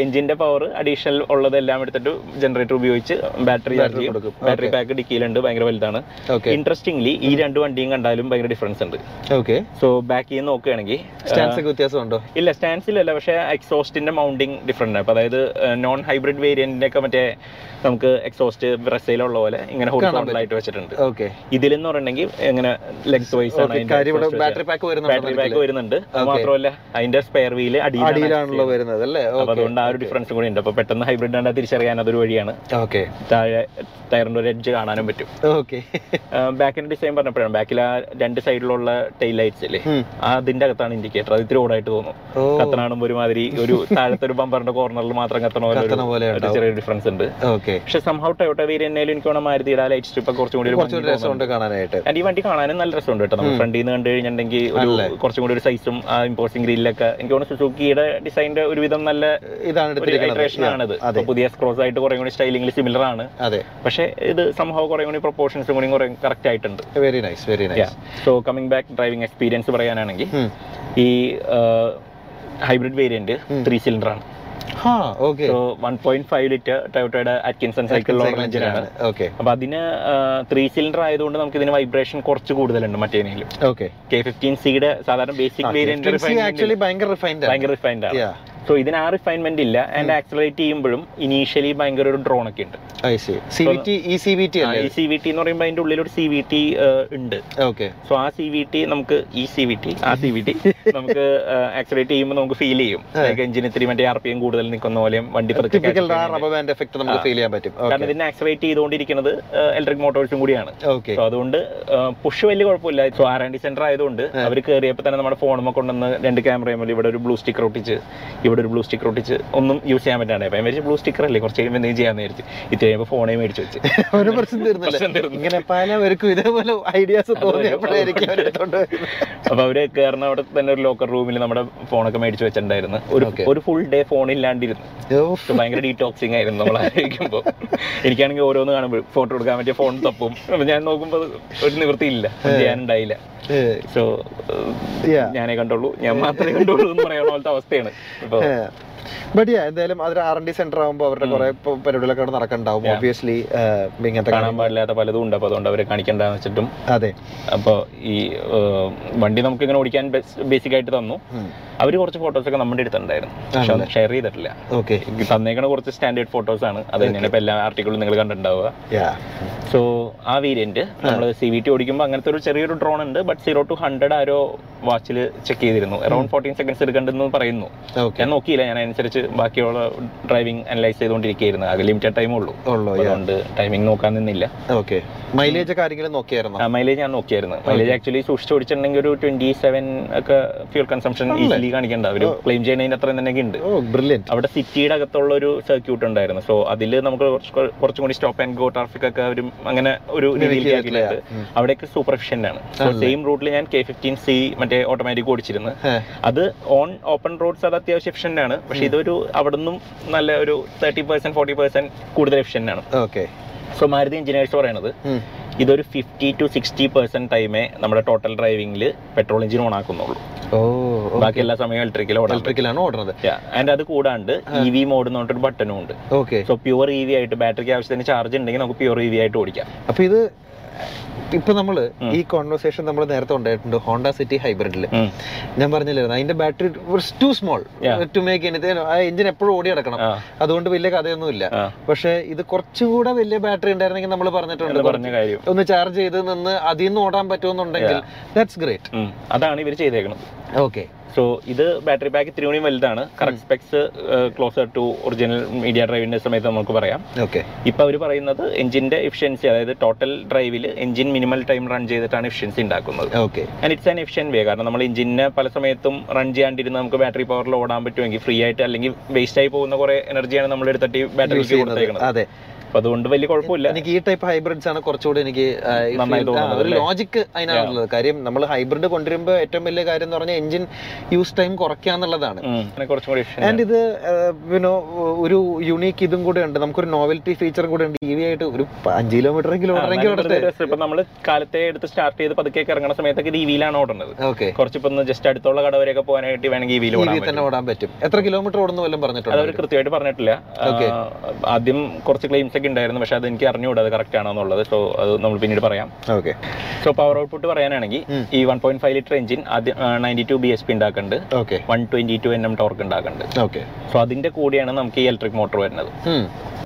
എഞ്ചിന്റെ പവർ അഡീഷണൽ ഉള്ളതെല്ലാം എടുത്തിട്ട് ജനറേറ്റർ ഉപയോഗിച്ച് ബാറ്ററി ചാർജ് ചെയ്യും.
കൊടുക്കും.
ബാറ്ററി പാക്ക് ഡിക്കിയിലുണ്ട്. ഭയങ്കര വലുതാണ്. ഇൻട്രസ്റ്റിംഗ്ലി ഈ രണ്ട് വണ്ടിയും കണ്ടാലും ഭയങ്കര ഡിഫറൻസ് ഉണ്ട്.
ഓക്കെ
സോ ബാക്ക് നിന്ന് നോക്കുകയാണെങ്കിൽ
ഒക്കെ വ്യത്യാസമുണ്ടോ?
ഇല്ല സ്റ്റാൻസിലല്ല പക്ഷേ എക്സോസ്റ്റിന്റെ മൗണ്ടിങ് ഡിഫറെന്റ് ആണ്. അതായത് നോൺ ഹൈബ്രിഡ് വേരിയന്റിന്റെ ഒക്കെ മറ്റേ നമുക്ക് എക്സോസ്റ്റ് ബ്രസയിലുള്ള പോലെ ഇങ്ങനെ ഹോറിസോണ്ടലായിട്ട് വെച്ചിട്ടുണ്ട്.
ഓക്കെ.
ഇതിൽ എന്ന് പറഞ്ഞെങ്കിൽ ഇങ്ങനെ ലെഗ്സ് വൈസ് ആണ്
ബാറ്ററി പാക്ക് വരുന്നുണ്ട്
ബാറ്ററി പാക്ക് വരുന്നുണ്ട്. മാത്രമല്ല അതിന്റെ സ്പെയർ വീൽ അടിയിലാണ്
അടിയിലാണല്ലോ വരുന്നത് അല്ലേ?
അതുകൊണ്ട് ആ ഒരു ഡിഫറൻസ് കൂടി ഉണ്ട്. അപ്പൊ പെട്ടെന്ന് ഹൈബ്രിഡ് ആണ് തിരിച്ചറിയാൻ അതൊരു വഴിയാണ്.
ഓക്കെ.
താഴെ ടയറിന്റെ ഒരു എഡ്ജ് കാണാനും പറ്റും.
ഓക്കെ.
ബാക്കിന്റെ ഡിസൈൻ പറഞ്ഞപ്പോഴാണ്. ബാക്കിൽ ആ രണ്ട് സൈഡിലുള്ള ടൈൽ ലൈറ്റ്സ് അല്ലേ അതിന്റെ അകത്താണ് ഇൻഡിക്കേറ്റർ അത് ഇത്തിരി ഓടായിട്ട് തോന്നും. കത്തനാണുമ്പോൾ ഒരുമാതിരി ഒരു താഴത്തെ ഒരു ബമ്പറിന്റെ കോർണറിൽ മാത്രം കത്തണ പോലെ ചെറിയ ഡിഫറൻസ് ഉണ്ട്.
ഓക്കെ.
പക്ഷെ സംഹൗ ടൊയോട്ട വേരിയന്റേലും എനിക്ക് തോന്നുന്നു മാരുതിയുടെ ലൈറ്റ് സ്ട്രിപ്പ് കുറച്ചും കൂടി
കുറച്ചുകൂടി രസമുണ്ട് കാണാനായിട്ട്.
ആൻഡ് ഈ വണ്ടി കാണാനും നല്ല രസമുണ്ട് കേട്ടോ. നമ്മൾ ഫ്രണ്ടിൽ നിന്ന് കണ്ടു കഴിഞ്ഞിട്ടുണ്ടെങ്കിൽ ഒരു കുറച്ചും കൂടി ഒരു സൈസും ആ ഇമ്പോസിംഗ് ഗ്രില്ലൊക്കെ എനിക്ക് തോന്നുന്നു സുസുക്കിയുടെ ഡിസൈന്റെ ഒരുവിധം നല്ല
ഇതാണ്
ആണിത്. പുതിയ സ്ക്രോസ് ആയിട്ട് കുറേ കൂടി സ്റ്റൈലിംഗിൽ സിമിലർ ആണ്.
അതെ.
പക്ഷേ ഇത് സംഭവം കുറേ കൂടി പ്രൊപ്പോർഷൻസ് കൂടി കുറേ കറക്റ്റ് ആയിട്ടുണ്ട്.
Very nice very nice
so coming back driving experience പറയാനാണെങ്കിൽ ഈ ഹൈബ്രിഡ് വേരിയന്റ് ത്രീ സിലിണ്ടർ ആണ്. വൺ പോയിന്റ് ഫൈവ് ലിറ്റർ ടൊയോട്ടയുടെ അറ്റ്കിൻസൺ സൈക്കിളിലുള്ള എഞ്ചിനാണ്. അപ്പൊ അതിന് ത്രീ സിലിണ്ടർ ആയതുകൊണ്ട് നമുക്ക് ഇതിന് വൈബ്രേഷൻ കുറച്ച് കൂടുതലുണ്ട്
ഓക്കെ.
കെ ഫിഫ്റ്റീൻ സിയുടെ സാധാരണ ബേസിക് വേരിയന്റ്
ഭയങ്കര റിഫൈൻഡ്
ആണ്. സോ ഇതിന് ആ റിഫൈൻമെന്റ് ഇല്ല. ആൻഡ് ആക്സലറേറ്റ് ചെയ്യുമ്പോഴും ഇനീഷ്യലി ഭയങ്കര ഒരു ഡ്രോൺ ഒക്കെ ഉണ്ട്.
സി വി ടി
ഈ സി വി എന്ന് പറയുമ്പോൾ അതിന്റെ ഉള്ളിൽ ഒരു സി വി ടി ഉണ്ട്.
ഓക്കെ
സോ ആ സി വി ടി നമുക്ക് ഈ സി വി ടി ആ സി വി ടി നമുക്ക് ആക്സലേറ്റ് ചെയ്യുമ്പോൾ നമുക്ക് ഫീൽ ചെയ്യും. എഞ്ചിന് ഇത്തിരി മറ്റേ ആർ പി എം കൂടുതൽ നിൽക്കുന്ന പോലെയും വണ്ടി
എഫക്ട് നമുക്ക് ഫീൽ ചെയ്യാൻ പറ്റും.
കാരണം ഇതിനെ ആക്സലേറ്റ് ചെയ്തുകൊണ്ടിരിക്കുന്നത് ഇലക്ട്രിക് മോട്ടോഴ്സും കൂടിയാണ്. സോ അതുകൊണ്ട് പുഷ് വലിയ കുഴപ്പമില്ല. സോ ആർ ആൻഡ് സെന്റർ ആയതുകൊണ്ട് അവർ കയറിയപ്പോൾ തന്നെ നമ്മുടെ ഫോണുമൊക്കെ കൊണ്ടുവന്ന് രണ്ട് ക്യാമറയും ഇവിടെ ഒരു ബ്ലൂ സ്റ്റിക്കർ ഒട്ടിച്ച് ഇവിടെ ഒരു ബ്ലൂ സ്റ്റിക്കർ ഒട്ടിച്ച് ഒന്നും യൂസ് ചെയ്യാൻ പറ്റാണ്ട്. അപ്പം വിചാരിച്ചു ബ്ലൂ സ്റ്റിക്കർ അല്ലേ? കുറച്ച് കഴിയുമ്പോൾ എന്തെങ്കിലും ചെയ്യാൻ വിചാരിച്ചു. ഇത് കഴിയുമ്പോൾ ഫോണേ മേടിച്ച് വെച്ച്.
ഒരു പ്രശ്നം. ഇങ്ങനെ പലവർക്കും ഇതേപോലെ ഐഡിയാസ് തോന്നിയപ്പോഴായിരിക്കും അവരെടുത്തോണ്ട് വരുന്നത്.
അപ്പൊ അവർ കയറുന്ന അവിടെ തന്നെ ഒരു ലോക്കർ റൂമിൽ നമ്മുടെ ഫോണൊക്കെ മേടിച്ച് വെച്ചിട്ടുണ്ടായിരുന്നു. ഒരു ഒരു ഫുൾ ഡേ ഫോൺ ഇല്ലാണ്ടിരുന്നു. ഭയങ്കര ഡീടോക്സിങ് ആയിരുന്നു നമ്മൾ ആലോചിക്കുമ്പോൾ എനിക്കാണെങ്കിൽ ഓരോന്ന് കാണുമ്പോൾ ഫോട്ടോ എടുക്കാൻ പറ്റിയ ഫോൺ തപ്പും. അപ്പം ഞാൻ നോക്കുമ്പോൾ ഒരു നിവൃത്തിയില്ല. ചെയ്യാനുണ്ടായില്ല. സോ. ഞാനേ കണ്ടുള്ളൂ. ഞാൻ മാത്രമേ കണ്ടുള്ളൂ എന്ന് പറയാൻ പോലത്തെ അവസ്ഥയാണ്. ഇപ്പൊ yeah.
ബട്ട് യാ എന്തായാലും അതൊരു ആർ എൻ ഡി സെന്റർ ആകുമ്പോൾ അവരുടെ കുറെ പരിപാടികളൊക്കെ അവിടെ നടക്കണ്ടാവും. ഒബിയസ്ലി ഇങ്ങനത്തെ
കാണാൻ പാടില്ലാത്ത പലതും ഉണ്ട്. അപ്പോൾ അതുകൊണ്ട് അവരെ കാണിക്കണ്ടെന്ന് വെച്ചിട്ടും
അതെ.
അപ്പോൾ ഈ വണ്ടി നമുക്ക് ഇങ്ങനെ ഓടിക്കാൻ ബേസിക് ആയിട്ട് തന്നു. അവർ കുറച്ച് ഫോട്ടോസ് ഒക്കെ നമ്മുടെ അടുത്തുണ്ടായിരുന്നു. പക്ഷെ ഷെയർ ചെയ്തിട്ടില്ല.
ഓക്കെ
തന്നേക്കണ കുറച്ച് സ്റ്റാൻഡേർഡ് ഫോട്ടോസ് ആണ്. അത് തന്നെയാണ് ഇപ്പൊ എല്ലാ ആർട്ടിക്കിളും നിങ്ങൾ കണ്ടിട്ടുണ്ടാവുക. സോ ആ വേരിയന്റ് നമ്മൾ സി വി ടി ഓടിക്കുമ്പോൾ അങ്ങനത്തെ ഒരു ചെറിയൊരു ഡ്രോൺ ഉണ്ട്. ബട്ട് സീറോ ടു ഹൺഡ്രഡ് ആരോ വാച്ചിൽ ചെക്ക് ചെയ്തിരുന്നു. അറൌണ്ട് ഫോർട്ടീൻ സെക്കൻഡ്സ് എടുക്കേണ്ടെന്ന് പറയുന്നു. ഞാൻ നോക്കിയില്ല. ഞാൻ അനുസരിച്ച് ബാക്കിയുള്ള ഡ്രൈവിംഗ് അനലൈസ് ചെയ്തുകൊണ്ടിരിക്കുകയായിരുന്നു. അത് ലിമിറ്റഡ് ടൈം ഉള്ളൂ. അതുകൊണ്ട് ടൈമിംഗ് നോക്കാൻ നിന്നില്ല.
ഓക്കെ മൈലേജ് കാര്യങ്ങൾ നോക്കിയായിരുന്നു?
മൈലേജ് ഞാൻ നോക്കിയായിരുന്നു. മൈലേജ് ആക്ച്വലി സൂക്ഷിച്ച് ഓടിച്ചിട്ടുണ്ടെങ്കിൽ ഒരു ട്വന്റി സെവൻ ഒക്കെ ഫ്യൂൽ കൺസംഷൻ ഈസിലി കാണിക്കണ്ട. അവർ ക്ലെയിം ചെയ്യുന്നതിന് അത്രയും തന്നെ ഉണ്ട്.
ബ്രില്യന്റ്
അവിടെ സിറ്റിയുടെ അകത്തുള്ള ഒരു സർക്യൂട്ട് ഉണ്ടായിരുന്നു. സോ അതിൽ നമുക്ക് കുറച്ച് കൂടി സ്റ്റോപ്പ് ആൻഡ് ഗോ ട്രാഫിക് ഒക്കെ അവരും അങ്ങനെ ഒരു ആക്കിയിട്ടുണ്ട്
ഉം.
സൂപ്പർ എഫിഷ്യന്റ് ആണ്. സോ സെയിം റൂട്ടിൽ ഞാൻ കെ ഫിഫ്റ്റീൻ സി മറ്റേ ഓട്ടോമാറ്റിക് ഓടിച്ചിരുന്നു. അത് ഓൺ ഓപ്പൺ റോഡ്സ് അത് അത്യാവശ്യം എഫിഷ്യന്റ് ആണ്. പക്ഷെ ഇതൊരു അവിടെ നിന്നും നല്ല ഒരു തേർട്ടി പെർസെന്റ് ഫോർട്ടി പെർസെന്റ് കൂടുതൽ എഫിഷ്യന്റ് ആണ്.
ഓക്കെ.
സോ മാരുതി എഞ്ചിനീയേഴ്സ് പറയണത് ഇതൊരു ഫിഫ്റ്റി ടു സിക്സ്റ്റി പെർസെന്റ് ടൈമേ നമ്മുടെ ടോട്ടൽ ഡ്രൈവിംഗിൽ പെട്രോൾ എഞ്ചിൻ ഓൺ ആക്കുന്നുള്ളൂ. ബാക്കി എല്ലാ സമയവും ഇലക്ട്രിക്കൽ
ഇലക്ട്രിക്കലാണ് ഓടുന്നത്.
ആൻഡ് അത് കൂടാണ്ട് ഇ വി മോഡ് എന്ന് പറഞ്ഞിട്ട് ബട്ടനും ഉണ്ട്.
Okay.
So pure E V ആയിട്ട് ബാറ്ററിക്ക് ആവശ്യത്തിന് ചാർജ് ഉണ്ടെങ്കിൽ നമുക്ക് പ്യുവർ ഇ വി ആയിട്ട് ഓടിക്കാം.
അപ്പൊ ഇത് ഇപ്പൊ നമ്മൾ ഈ കോൺവെർസേഷൻ നമ്മൾ നേരത്തെ ഉണ്ടായിട്ടുണ്ട് ഹോണ്ട സിറ്റി ഹൈബ്രിഡിൽ
ഉം.
ഞാൻ പറഞ്ഞില്ലായിരുന്നു. അതിന്റെ battery too small to make anything ആ എഞ്ചിൻ എപ്പോഴും ഓടി
നടക്കണം.
അതുകൊണ്ട് വലിയ കഥയൊന്നുമില്ല. പക്ഷെ ഇത് കുറച്ചുകൂടെ വലിയ ബാറ്ററി ഉണ്ടായിരുന്നെങ്കിൽ നമ്മൾ പറഞ്ഞിട്ടുണ്ട് ഒന്ന് ചാർജ് ചെയ്ത് നിന്ന് അതിൽ നിന്ന് ഓടാൻ പറ്റുമെന്നുണ്ടെങ്കിൽ ദാറ്റ്സ് ഗ്രേറ്റ്
അതാണ് ഇവർ ചെയ്തേക്കുന്നത്
ഓക്കെ
സോ ഇത് ബാറ്ററി പാക്ക് ഇത്തിരി കൂടി വലുതാണ്. Correct specs closer to original media ഡ്രൈവിന്റെ സമയത്ത് നമുക്ക് പറയാം.
ഓക്കെ
ഇപ്പൊ അവർ പറയുന്നത് എഞ്ചിന്റെ എഫിഷ്യൻസി അതായത് ടോട്ടൽ ഡ്രൈവിൽ എഞ്ചിൻ മിനിമൽ ടൈം റൺ ചെയ്തിട്ടാണ് എഫിഷ്യൻസി ഉണ്ടാക്കുന്നത്.
Okay
and it's an efficient way കാരണം നമ്മൾ എഞ്ചിനെ പല സമയത്തും റൺ ചെയ്യാണ്ടിരുന്ന് നമുക്ക് ബാറ്ററി പവറിൽ ഓടാൻ പറ്റുമെങ്കിൽ ഫ്രീ ആയിട്ട് അല്ലെങ്കിൽ വേസ്റ്റ് ആയി പോകുന്ന കുറെ എനർജിയാണ് നമ്മൾ എടുത്തിട്ട് ബാറ്ററിക്ക് കൊടുത്തേക്കുന്നത്.
അതെ.
അപ്പൊ അതുകൊണ്ട് വലിയ കുഴപ്പമില്ല.
എനിക്ക് ഈ ടൈപ്പ് ഹൈബ്രിഡ്സ് ആണ് കുറച്ചുകൂടി എനിക്ക് ഈ ഒരു
അല്ലേ?
ലോജിക് അതിനകത്തുള്ളത് കാര്യം നമ്മൾ ഹൈബ്രിഡ് കൊണ്ടുവരുമ്പോൾ ഏറ്റവും വലിയ കാര്യം എന്ന് പറഞ്ഞാൽ എഞ്ചിൻ യൂസ് ടൈം കുറയ്ക്കാന്നുള്ളതാണ്
എന്നുള്ളതാണ്.
ആൻഡ് ഇത് പിന്നെ ഒരു യുണീക്ക് ഇതും കൂടെ ഉണ്ട്. നമുക്കൊരു നോവൽറ്റി ഫീച്ചറും കൂടെ ഉണ്ട്. ഇ വി ആയിട്ട് ഒരു അഞ്ച് കിലോമീറ്റർ ഓടട്ടെ
ഇപ്പൊ നമ്മൾ കാലത്തെ എടുത്ത് സ്റ്റാർട്ട് ചെയ്ത് പതുക്കെ ഇറങ്ങുന്ന സമയത്തൊക്കെ ഈ വീലാണ് ഓടുന്നത്.
ഓക്കെ
കുറച്ചിപ്പോ ജസ്റ്റ് അടുത്തുള്ള കട വരെയൊക്കെ പോകാനായിട്ട് വേണമെങ്കിൽ ഈ
ഇ
ഓടാൻ
തന്നെ ഓടാൻ പറ്റും. എത്ര കിലോമീറ്റർ ഓടുന്നു വല്ലതും പറഞ്ഞിട്ടുണ്ട്?
അവർ കൃത്യമായിട്ട് പറഞ്ഞിട്ടില്ല. ആദ്യം കുറച്ച് ക്ലെയിംസ് ഒക്കെ ഉണ്ടായിരുന്നു പക്ഷെ അത് എനിക്ക് അറിഞ്ഞുകൂടാ അത് കറക്റ്റ് ആണോ എന്നുള്ളത് സോ അത് നമ്മൾ പിന്നീട് പറയാം.
ഓക്കെ
സോ പവർ ഔട്ട്പുട്ട് പറയാനാണെങ്കിൽ. ഈ one point five litre engine ninety two B S P ഉണ്ടാക്കുന്നുണ്ട്
okay
one twenty two N M torque ഉണ്ടാക്കുന്നുണ്ട്
ഓക്കെ
സോ അതിന്റെ കൂടെയാണ് നമുക്ക് ഈ ഇലക്ട്രിക് മോട്ടോർ വരുന്നത്.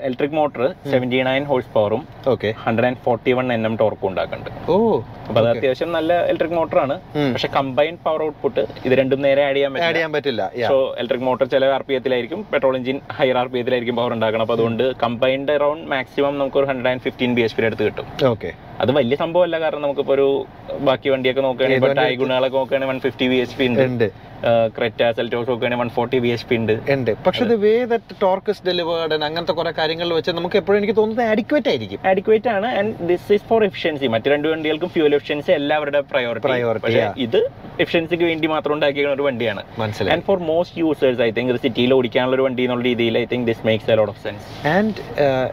Electric motor seventy nine horse പവറും
okay
hundred and forty one N M ടോർക്കും ഉണ്ടാക്കുന്നുണ്ട്.
ഓ.
അപ്പൊ അത് അത്യാവശ്യം നല്ല ഇലക്ട്രിക് മോട്ടറാണ്
ആണ്.
പക്ഷെ കമ്പൈൻഡ് പവർ ഔട്ട്പുട്ട് ഇത് രണ്ടും നേരെ ആഡ് ചെയ്യാൻ
ആഡ്
പറ്റില്ല
ചെയ്യാൻ പറ്റില്ല.
സോ ഇലക്ട്രിക് മോട്ടോർ ചില R P എത്തിലായിരിക്കും petrol engine higher R P എത്തിലായിരിക്കും power ഉണ്ടാക്കണം. അപ്പൊ അതുകൊണ്ട് കമ്പൈൻഡ് അറൌണ്ട് മാക്സിമം നമുക്ക് ഒരു hundred and fifteen B S P അടുത്ത് കിട്ടും.
ഓക്കെ
അത് വലിയ സംഭവമല്ല. കാരണം നമുക്കിപ്പോ ഒരു ബാക്കി വണ്ടിയൊക്കെ നോക്കുകയാണെങ്കിൽ ഗുണകളൊക്കെ നോക്കുകയാണെങ്കിൽ one fifty B H P ഉണ്ട്. ക്രെറ്റ സെൽറ്റോസ് നോക്കുകയാണെങ്കിൽ one forty B H P ഉണ്ട്.
ഉണ്ട്. പക്ഷെ ഇത് വേ ദറ്റ് ടോർക്കസ് ഡെലിവേർഡ് അങ്ങനത്തെ കുറെ കാര്യങ്ങൾ വെച്ച് നമുക്ക് എപ്പോഴും എനിക്ക് തോന്നുന്നത് ആഡിക്വേറ്റ് ആയിരിക്കും.
ആഡിക്വേറ്റ് ആണ്. And this is for efficiency മറ്റു രണ്ട് വണ്ടികൾക്കും ഫ്യൂൽ എഫിഷ്യൻസി എല്ലാവരുടെ പ്രയോറിറ്റി
പ്രയോറിറ്റി
ഇത് എഫിഷ്യൻസിക്ക് വേണ്ടി മാത്രം ഉണ്ടാക്കിയ ഒരു വണ്ടിയാണ്.
മനസ്സിലായി.
And for most users I think സിറ്റിയിൽ ഓടിക്കാനുള്ള ഒരു വണ്ടി എന്നുള്ള രീതിയിൽ I think this makes a lot of sense
and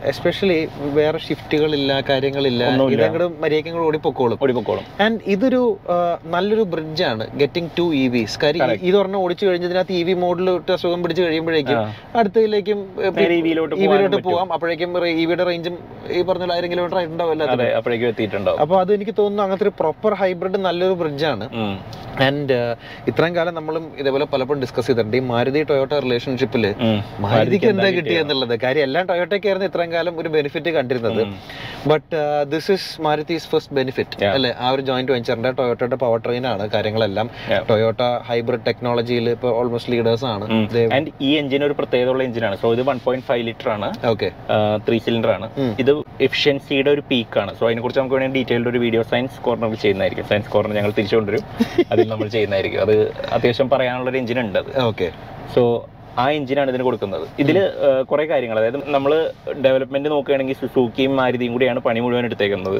especially വേറെ ഷിഫ്റ്റുകളില്ല കാര്യങ്ങളില്ല. അങ്ങോട്ട് മര്യാദയ്ക്ക് അങ്ങോട്ട് ഓടിപ്പോക്കോളും. ആൻഡ് ഇതൊരു ആ, നല്ലൊരു ബ്രിഡ്ജാണ് ഗെറ്റിംഗ് ടു ഇ വിസ് കാര്യം
Correct.
ഇത് പറഞ്ഞ ഓടിച്ചു കഴിഞ്ഞതിനകത്ത് ഇ വി മോഡിൽ അസുഖം പിടിച്ച് കഴിയുമ്പോഴേക്കും. അടുത്തതിലേക്കും
നേരെ EV-ലോട്ട്
ഇ വിയിലോട്ട്
പോകാനും
പോകാം. അപ്പോഴേക്കും ഇവിയുടെ റേഞ്ചും ഈ പറഞ്ഞ ആയിരം കിലോമീറ്റർ
ആയിട്ടുണ്ടാവും
അപ്പൊ അത് എനിക്ക് തോന്നുന്നു അങ്ങനത്തെ ഒരു പ്രോപ്പർ ഹൈബ്രിഡ് നല്ലൊരു ബ്രിഡ്ജാണ്. ആൻഡ് ഇത്രയും കാലം നമ്മളും ഇതേപോലെ പലപ്പോഴും ഡിസ്കസ് ചെയ്തിട്ടുണ്ട്. ഈ മാരുതി ടൊയോട്ട റിലേഷൻഷിപ്പിൽ മാരുതിക്ക് എന്താ? കിട്ടിയെന്നുള്ളത് കാര്യം എല്ലാം ടൊയോട്ടയ്ക്കായിരുന്നു ഇത്രയും കാലം ഒരു ബെനിഫിറ്റ് കണ്ടിരുന്നത്. But this is Maruti's first benefit. അല്ലെ? ആ ഒരു ജോയിന്റ് വെഞ്ചറിന്റെ ടൊയോട്ടയുടെ പവർ ട്രെയിൻ ആണ് കാര്യങ്ങളെല്ലാം. ടൊയോട്ട ഹൈബ്രിഡ് ടെക്നോളജിയിൽ ഇപ്പോൾ ഓൾമോസ്റ്റ് ലീഡേഴ്സ് ആണ്.
ആൻഡ് ഈ എഞ്ചിൻ ഒരു പ്രത്യേകതയുള്ള എഞ്ചിനാണ് സോ ഇത് വൺ പോയിന്റ് ഫൈവ് ലിറ്റർ ആണ്.
ഓക്കെ
ത്രീ സിലിണ്ടർ ആണ്. ഇത് എഫിഷ്യൻസിയുടെ ഒരു പീക്ക് ആണ്. സോ അതിനെക്കുറിച്ച് നമുക്ക് വേണമെങ്കിൽ ഡീറ്റെയിൽഡ് ഒരു വീഡിയോ സയൻസ് കോർണറിൽ ചെയ്യുന്നതായിരിക്കും. സയൻസ് കോർണർ ഞങ്ങൾ തിരിച്ചു കൊണ്ടുവരും. അതിൽ നമ്മൾ ചെയ്യുന്നതായിരിക്കും. അത് അത്യാവശ്യം പറയാനുള്ള ഒരു എഞ്ചിൻ ഉണ്ട് അത്.
ഓക്കെ
സോ ആ എഞ്ചിനാണ് ഇതിന് കൊടുക്കുന്നത്. ഇതിൽ കുറെ കാര്യങ്ങൾ. അതായത് നമ്മൾ ഡെവലപ്മെന്റ് നോക്കുകയാണെങ്കിൽ സുസൂക്കിയും മാരുതിയും കൂടിയാണ് പണി മുഴുവൻ എടുത്തേക്കുന്നത്.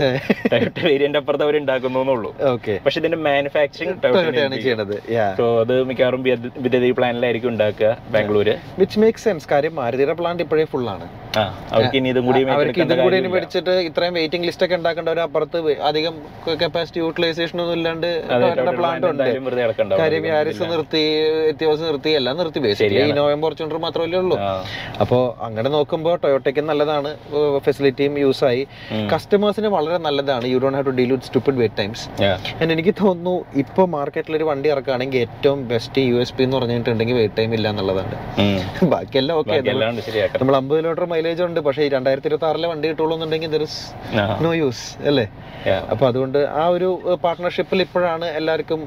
ടൊയോട്ട വേരിയന്റ് അപ്പുറത്ത് അവർ ഉണ്ടാക്കുന്നു എന്നുള്ളൂ.
ഓക്കെ.
പക്ഷെ ഇതിന്റെ മാനുഫാക്ചറിങ്
ടൊയോട്ടയാണ്
സോ അത് മിക്കവാറും വിദ്യ പ്ലാനിലായിരിക്കും ഉണ്ടാക്കുക ബാംഗ്ലൂര്.
വിച്ച് മേക്ക് സെൻസ് കാര്യം മാരുതിയുടെ പ്ലാന്റ് ഇപ്പോഴേ ഫുൾ ആണ്.
അവർക്ക് ഇനി ഇതും കൂടി
അവർക്ക് ഇതും കൂടി മേടിച്ചിട്ട് ഇത്രയും വെയിറ്റിംഗ് ലിസ്റ്റ് ഒക്കെ ഉണ്ടാക്കേണ്ട ഒരു അപ്പുറത്ത് അധികം കപ്പാസിറ്റി യൂട്ടിലൈസേഷൻ ഒന്നും ഇല്ലാണ്ട് പ്ലാന്റ് ഉണ്ട്. കാര്യം നിർത്തി എത്തിയോസ് നിർത്തി എല്ലാം നിർത്തി
ശരിയാണ്.
ഇന്നോവയും ഫോർച്യൂണർ മാത്രമല്ലേ ഉള്ളൂ. അപ്പോൾ അങ്ങനെ നോക്കുമ്പോൾ ടൊയോട്ടയ്ക്ക് നല്ലതാണ് ഫെസിലിറ്റിയും യൂസ് ആയി. കസ്റ്റമേഴ്സിന് വളരെ നല്ലതാണ് you don't have to deal with stupid wait times
Yeah.
എനിക്ക് തോന്നുന്നു ഇപ്പോൾ മാർക്കറ്റിൽ ഒരു വണ്ടി ഇറക്കുകയാണെങ്കിൽ ഏറ്റവും ബെസ്റ്റ് യു എസ് പി എന്ന് പറഞ്ഞിട്ടുണ്ടെങ്കിൽ വെയിറ്റ് ടൈം ഇല്ല എന്നുള്ളതാണ്. ബാക്കിയെല്ലാം ഓക്കെ നമ്മൾ അമ്പത് കിലോമീറ്റർ മൈലേജ് ഉണ്ട് പക്ഷേ ഈ രണ്ടായിരത്തി ഇരുപത്തി ആറിലെ വണ്ടി കിട്ടുള്ളൂ എന്നുണ്ടെങ്കിൽ ദർ ഇസ്. നോ യൂസ് അല്ലേ. അപ്പൊ അതുകൊണ്ട് ആ ഒരു പാർട്ട്ണർഷിപ്പിൽ ഇപ്പോഴാണ് എല്ലാവർക്കും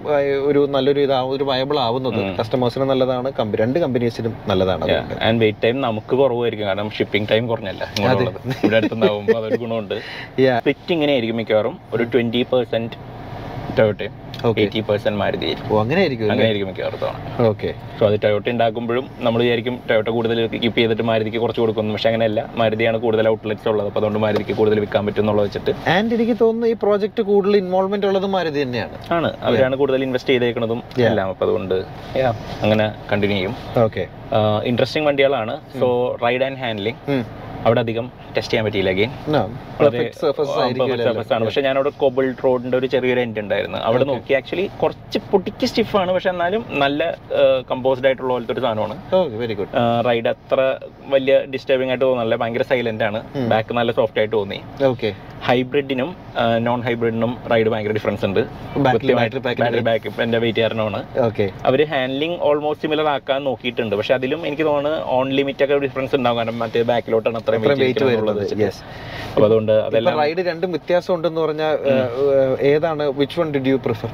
ഒരു നല്ലൊരു ഇതാവും ഒരു വയബിൾ ആവുന്നത്. കസ്റ്റമേഴ്സിന് നല്ലതാണ് രണ്ട് കമ്പനീസിനും നല്ലതാണ് അതുകൊണ്ട്.
ആൻഡ് വെയിറ്റ് ടൈം നമുക്ക് കുറവായിരിക്കും. കാരണം ഷിപ്പിംഗ് ടൈം കുറഞ്ഞല്ല. ഇവിടെ അടുത്തുണ്ടാവുമ്പോൾ അതൊരു ഗുണമുണ്ട്. <laughs> ഫിറ്റ് ഇങ്ങനെ ആയിരിക്കും മിക്കവാറും. ഒരു twenty percent
Okay.
Eighty percent Maruti ആയിരിക്കും.
അങ്ങനെ ആയിരിക്കും
അങ്ങനെ ആയിരിക്കും മിക്കവാറും.
ഓക്കെ
സോ അത് ടൊയോട്ട ഉണ്ടാക്കുമ്പോഴും നമ്മൾ വിചാരിക്കും ടൊയോട്ട കൂടുതൽ കീപ്പ് ചെയ്തിട്ട് മാരുതിക്ക് കുറച്ച് കൊടുക്കുന്നു. പക്ഷെ അങ്ങനെയല്ല. മാരുതിയാണ് കൂടുതൽ ഔട്ട്ലെറ്റ്സ് ഉള്ളത് അപ്പോൾ അതുകൊണ്ട് മാരുതിക്ക് കൂടുതൽ വിൽക്കാൻ പറ്റും എന്നുള്ളത് വെച്ചിട്ട്.
ആൻഡ് എനിക്ക് തോന്നുന്നു ഈ പ്രോജക്റ്റ് കൂടുതൽ ഇൻവോൾവ്മെന്റ് ഉള്ളത് മാരുതി തന്നെയാണ്.
ആണ്. അവരാണ് കൂടുതൽ ഇൻവെസ്റ്റ് ചെയ്തേക്കുന്നതും എല്ലാം. അപ്പോൾ അതുകൊണ്ട് അങ്ങനെ കണ്ടിന്യൂ ചെയ്യും.
ഓക്കെ
ഇൻട്രസ്റ്റിംഗ് വണ്ടികളാണ്. സോ റൈഡ് ആൻഡ് ഹാൻഡ്ലിംഗ് അവിടെ അധികം ടെസ്റ്റ് ചെയ്യാൻ പറ്റിയില്ല അഗെയിൻ
സർഫസ്
ആണ്. പക്ഷെ അവിടെ കോബിൾ റോഡിന്റെ ഒരു ചെറിയൊരു എൻഡ് ഉണ്ടായിരുന്നു. അവിടെ. നോക്കി ആക്ച്വലി കുറച്ച് പൊട്ടിക്ക് സ്റ്റിഫാണ് പക്ഷെ എന്നാലും നല്ല കമ്പോസ്ഡ് ആയിട്ടുള്ള പോലത്തെ ഒരു സാധനമാണ്.
വെരി ഗുഡ്
റൈഡ് അത്ര വലിയ ഡിസ്റ്റർബിംഗ് ആയിട്ട് തോന്നുന്നില്ല ഭയങ്കര സൈലന്റ് ആണ്. ബാക്ക് നല്ല സോഫ്റ്റ് ആയിട്ട് തോന്നി.
ഓക്കെ
ഹൈബ്രിഡിനും നോൺ ഹൈബ്രിഡിനും റൈഡ് ഭയങ്കര ഡിഫറൻസ് ഉണ്ട്.
ബാറ്ററി
ബാക്ക് എന്റെ വെയിറ്റ് കാരണമാണ്
ഓക്കെ
അവർ ഹാൻഡ്ലിംഗ് ഓൾമോസ്റ്റ് സിമിലർ ആക്കാൻ നോക്കിയിട്ടുണ്ട്. പക്ഷെ അതിലും എനിക്ക് തോന്നുന്നു ഓൺ ലിമിറ്റ് ഒക്കെ ഡിഫറൻസ് ഉണ്ടാവും. കാരണം മറ്റേ ബാക്കിലോട്ടാണ് അത്രയും
വെയിറ്റ് വരുന്നത്.
അപ്പൊ അതുകൊണ്ട് അതെല്ലാം
റൈഡ് രണ്ടും വ്യത്യാസം ഉണ്ടെന്ന് പറഞ്ഞാൽ ഏതാണ് which one did you prefer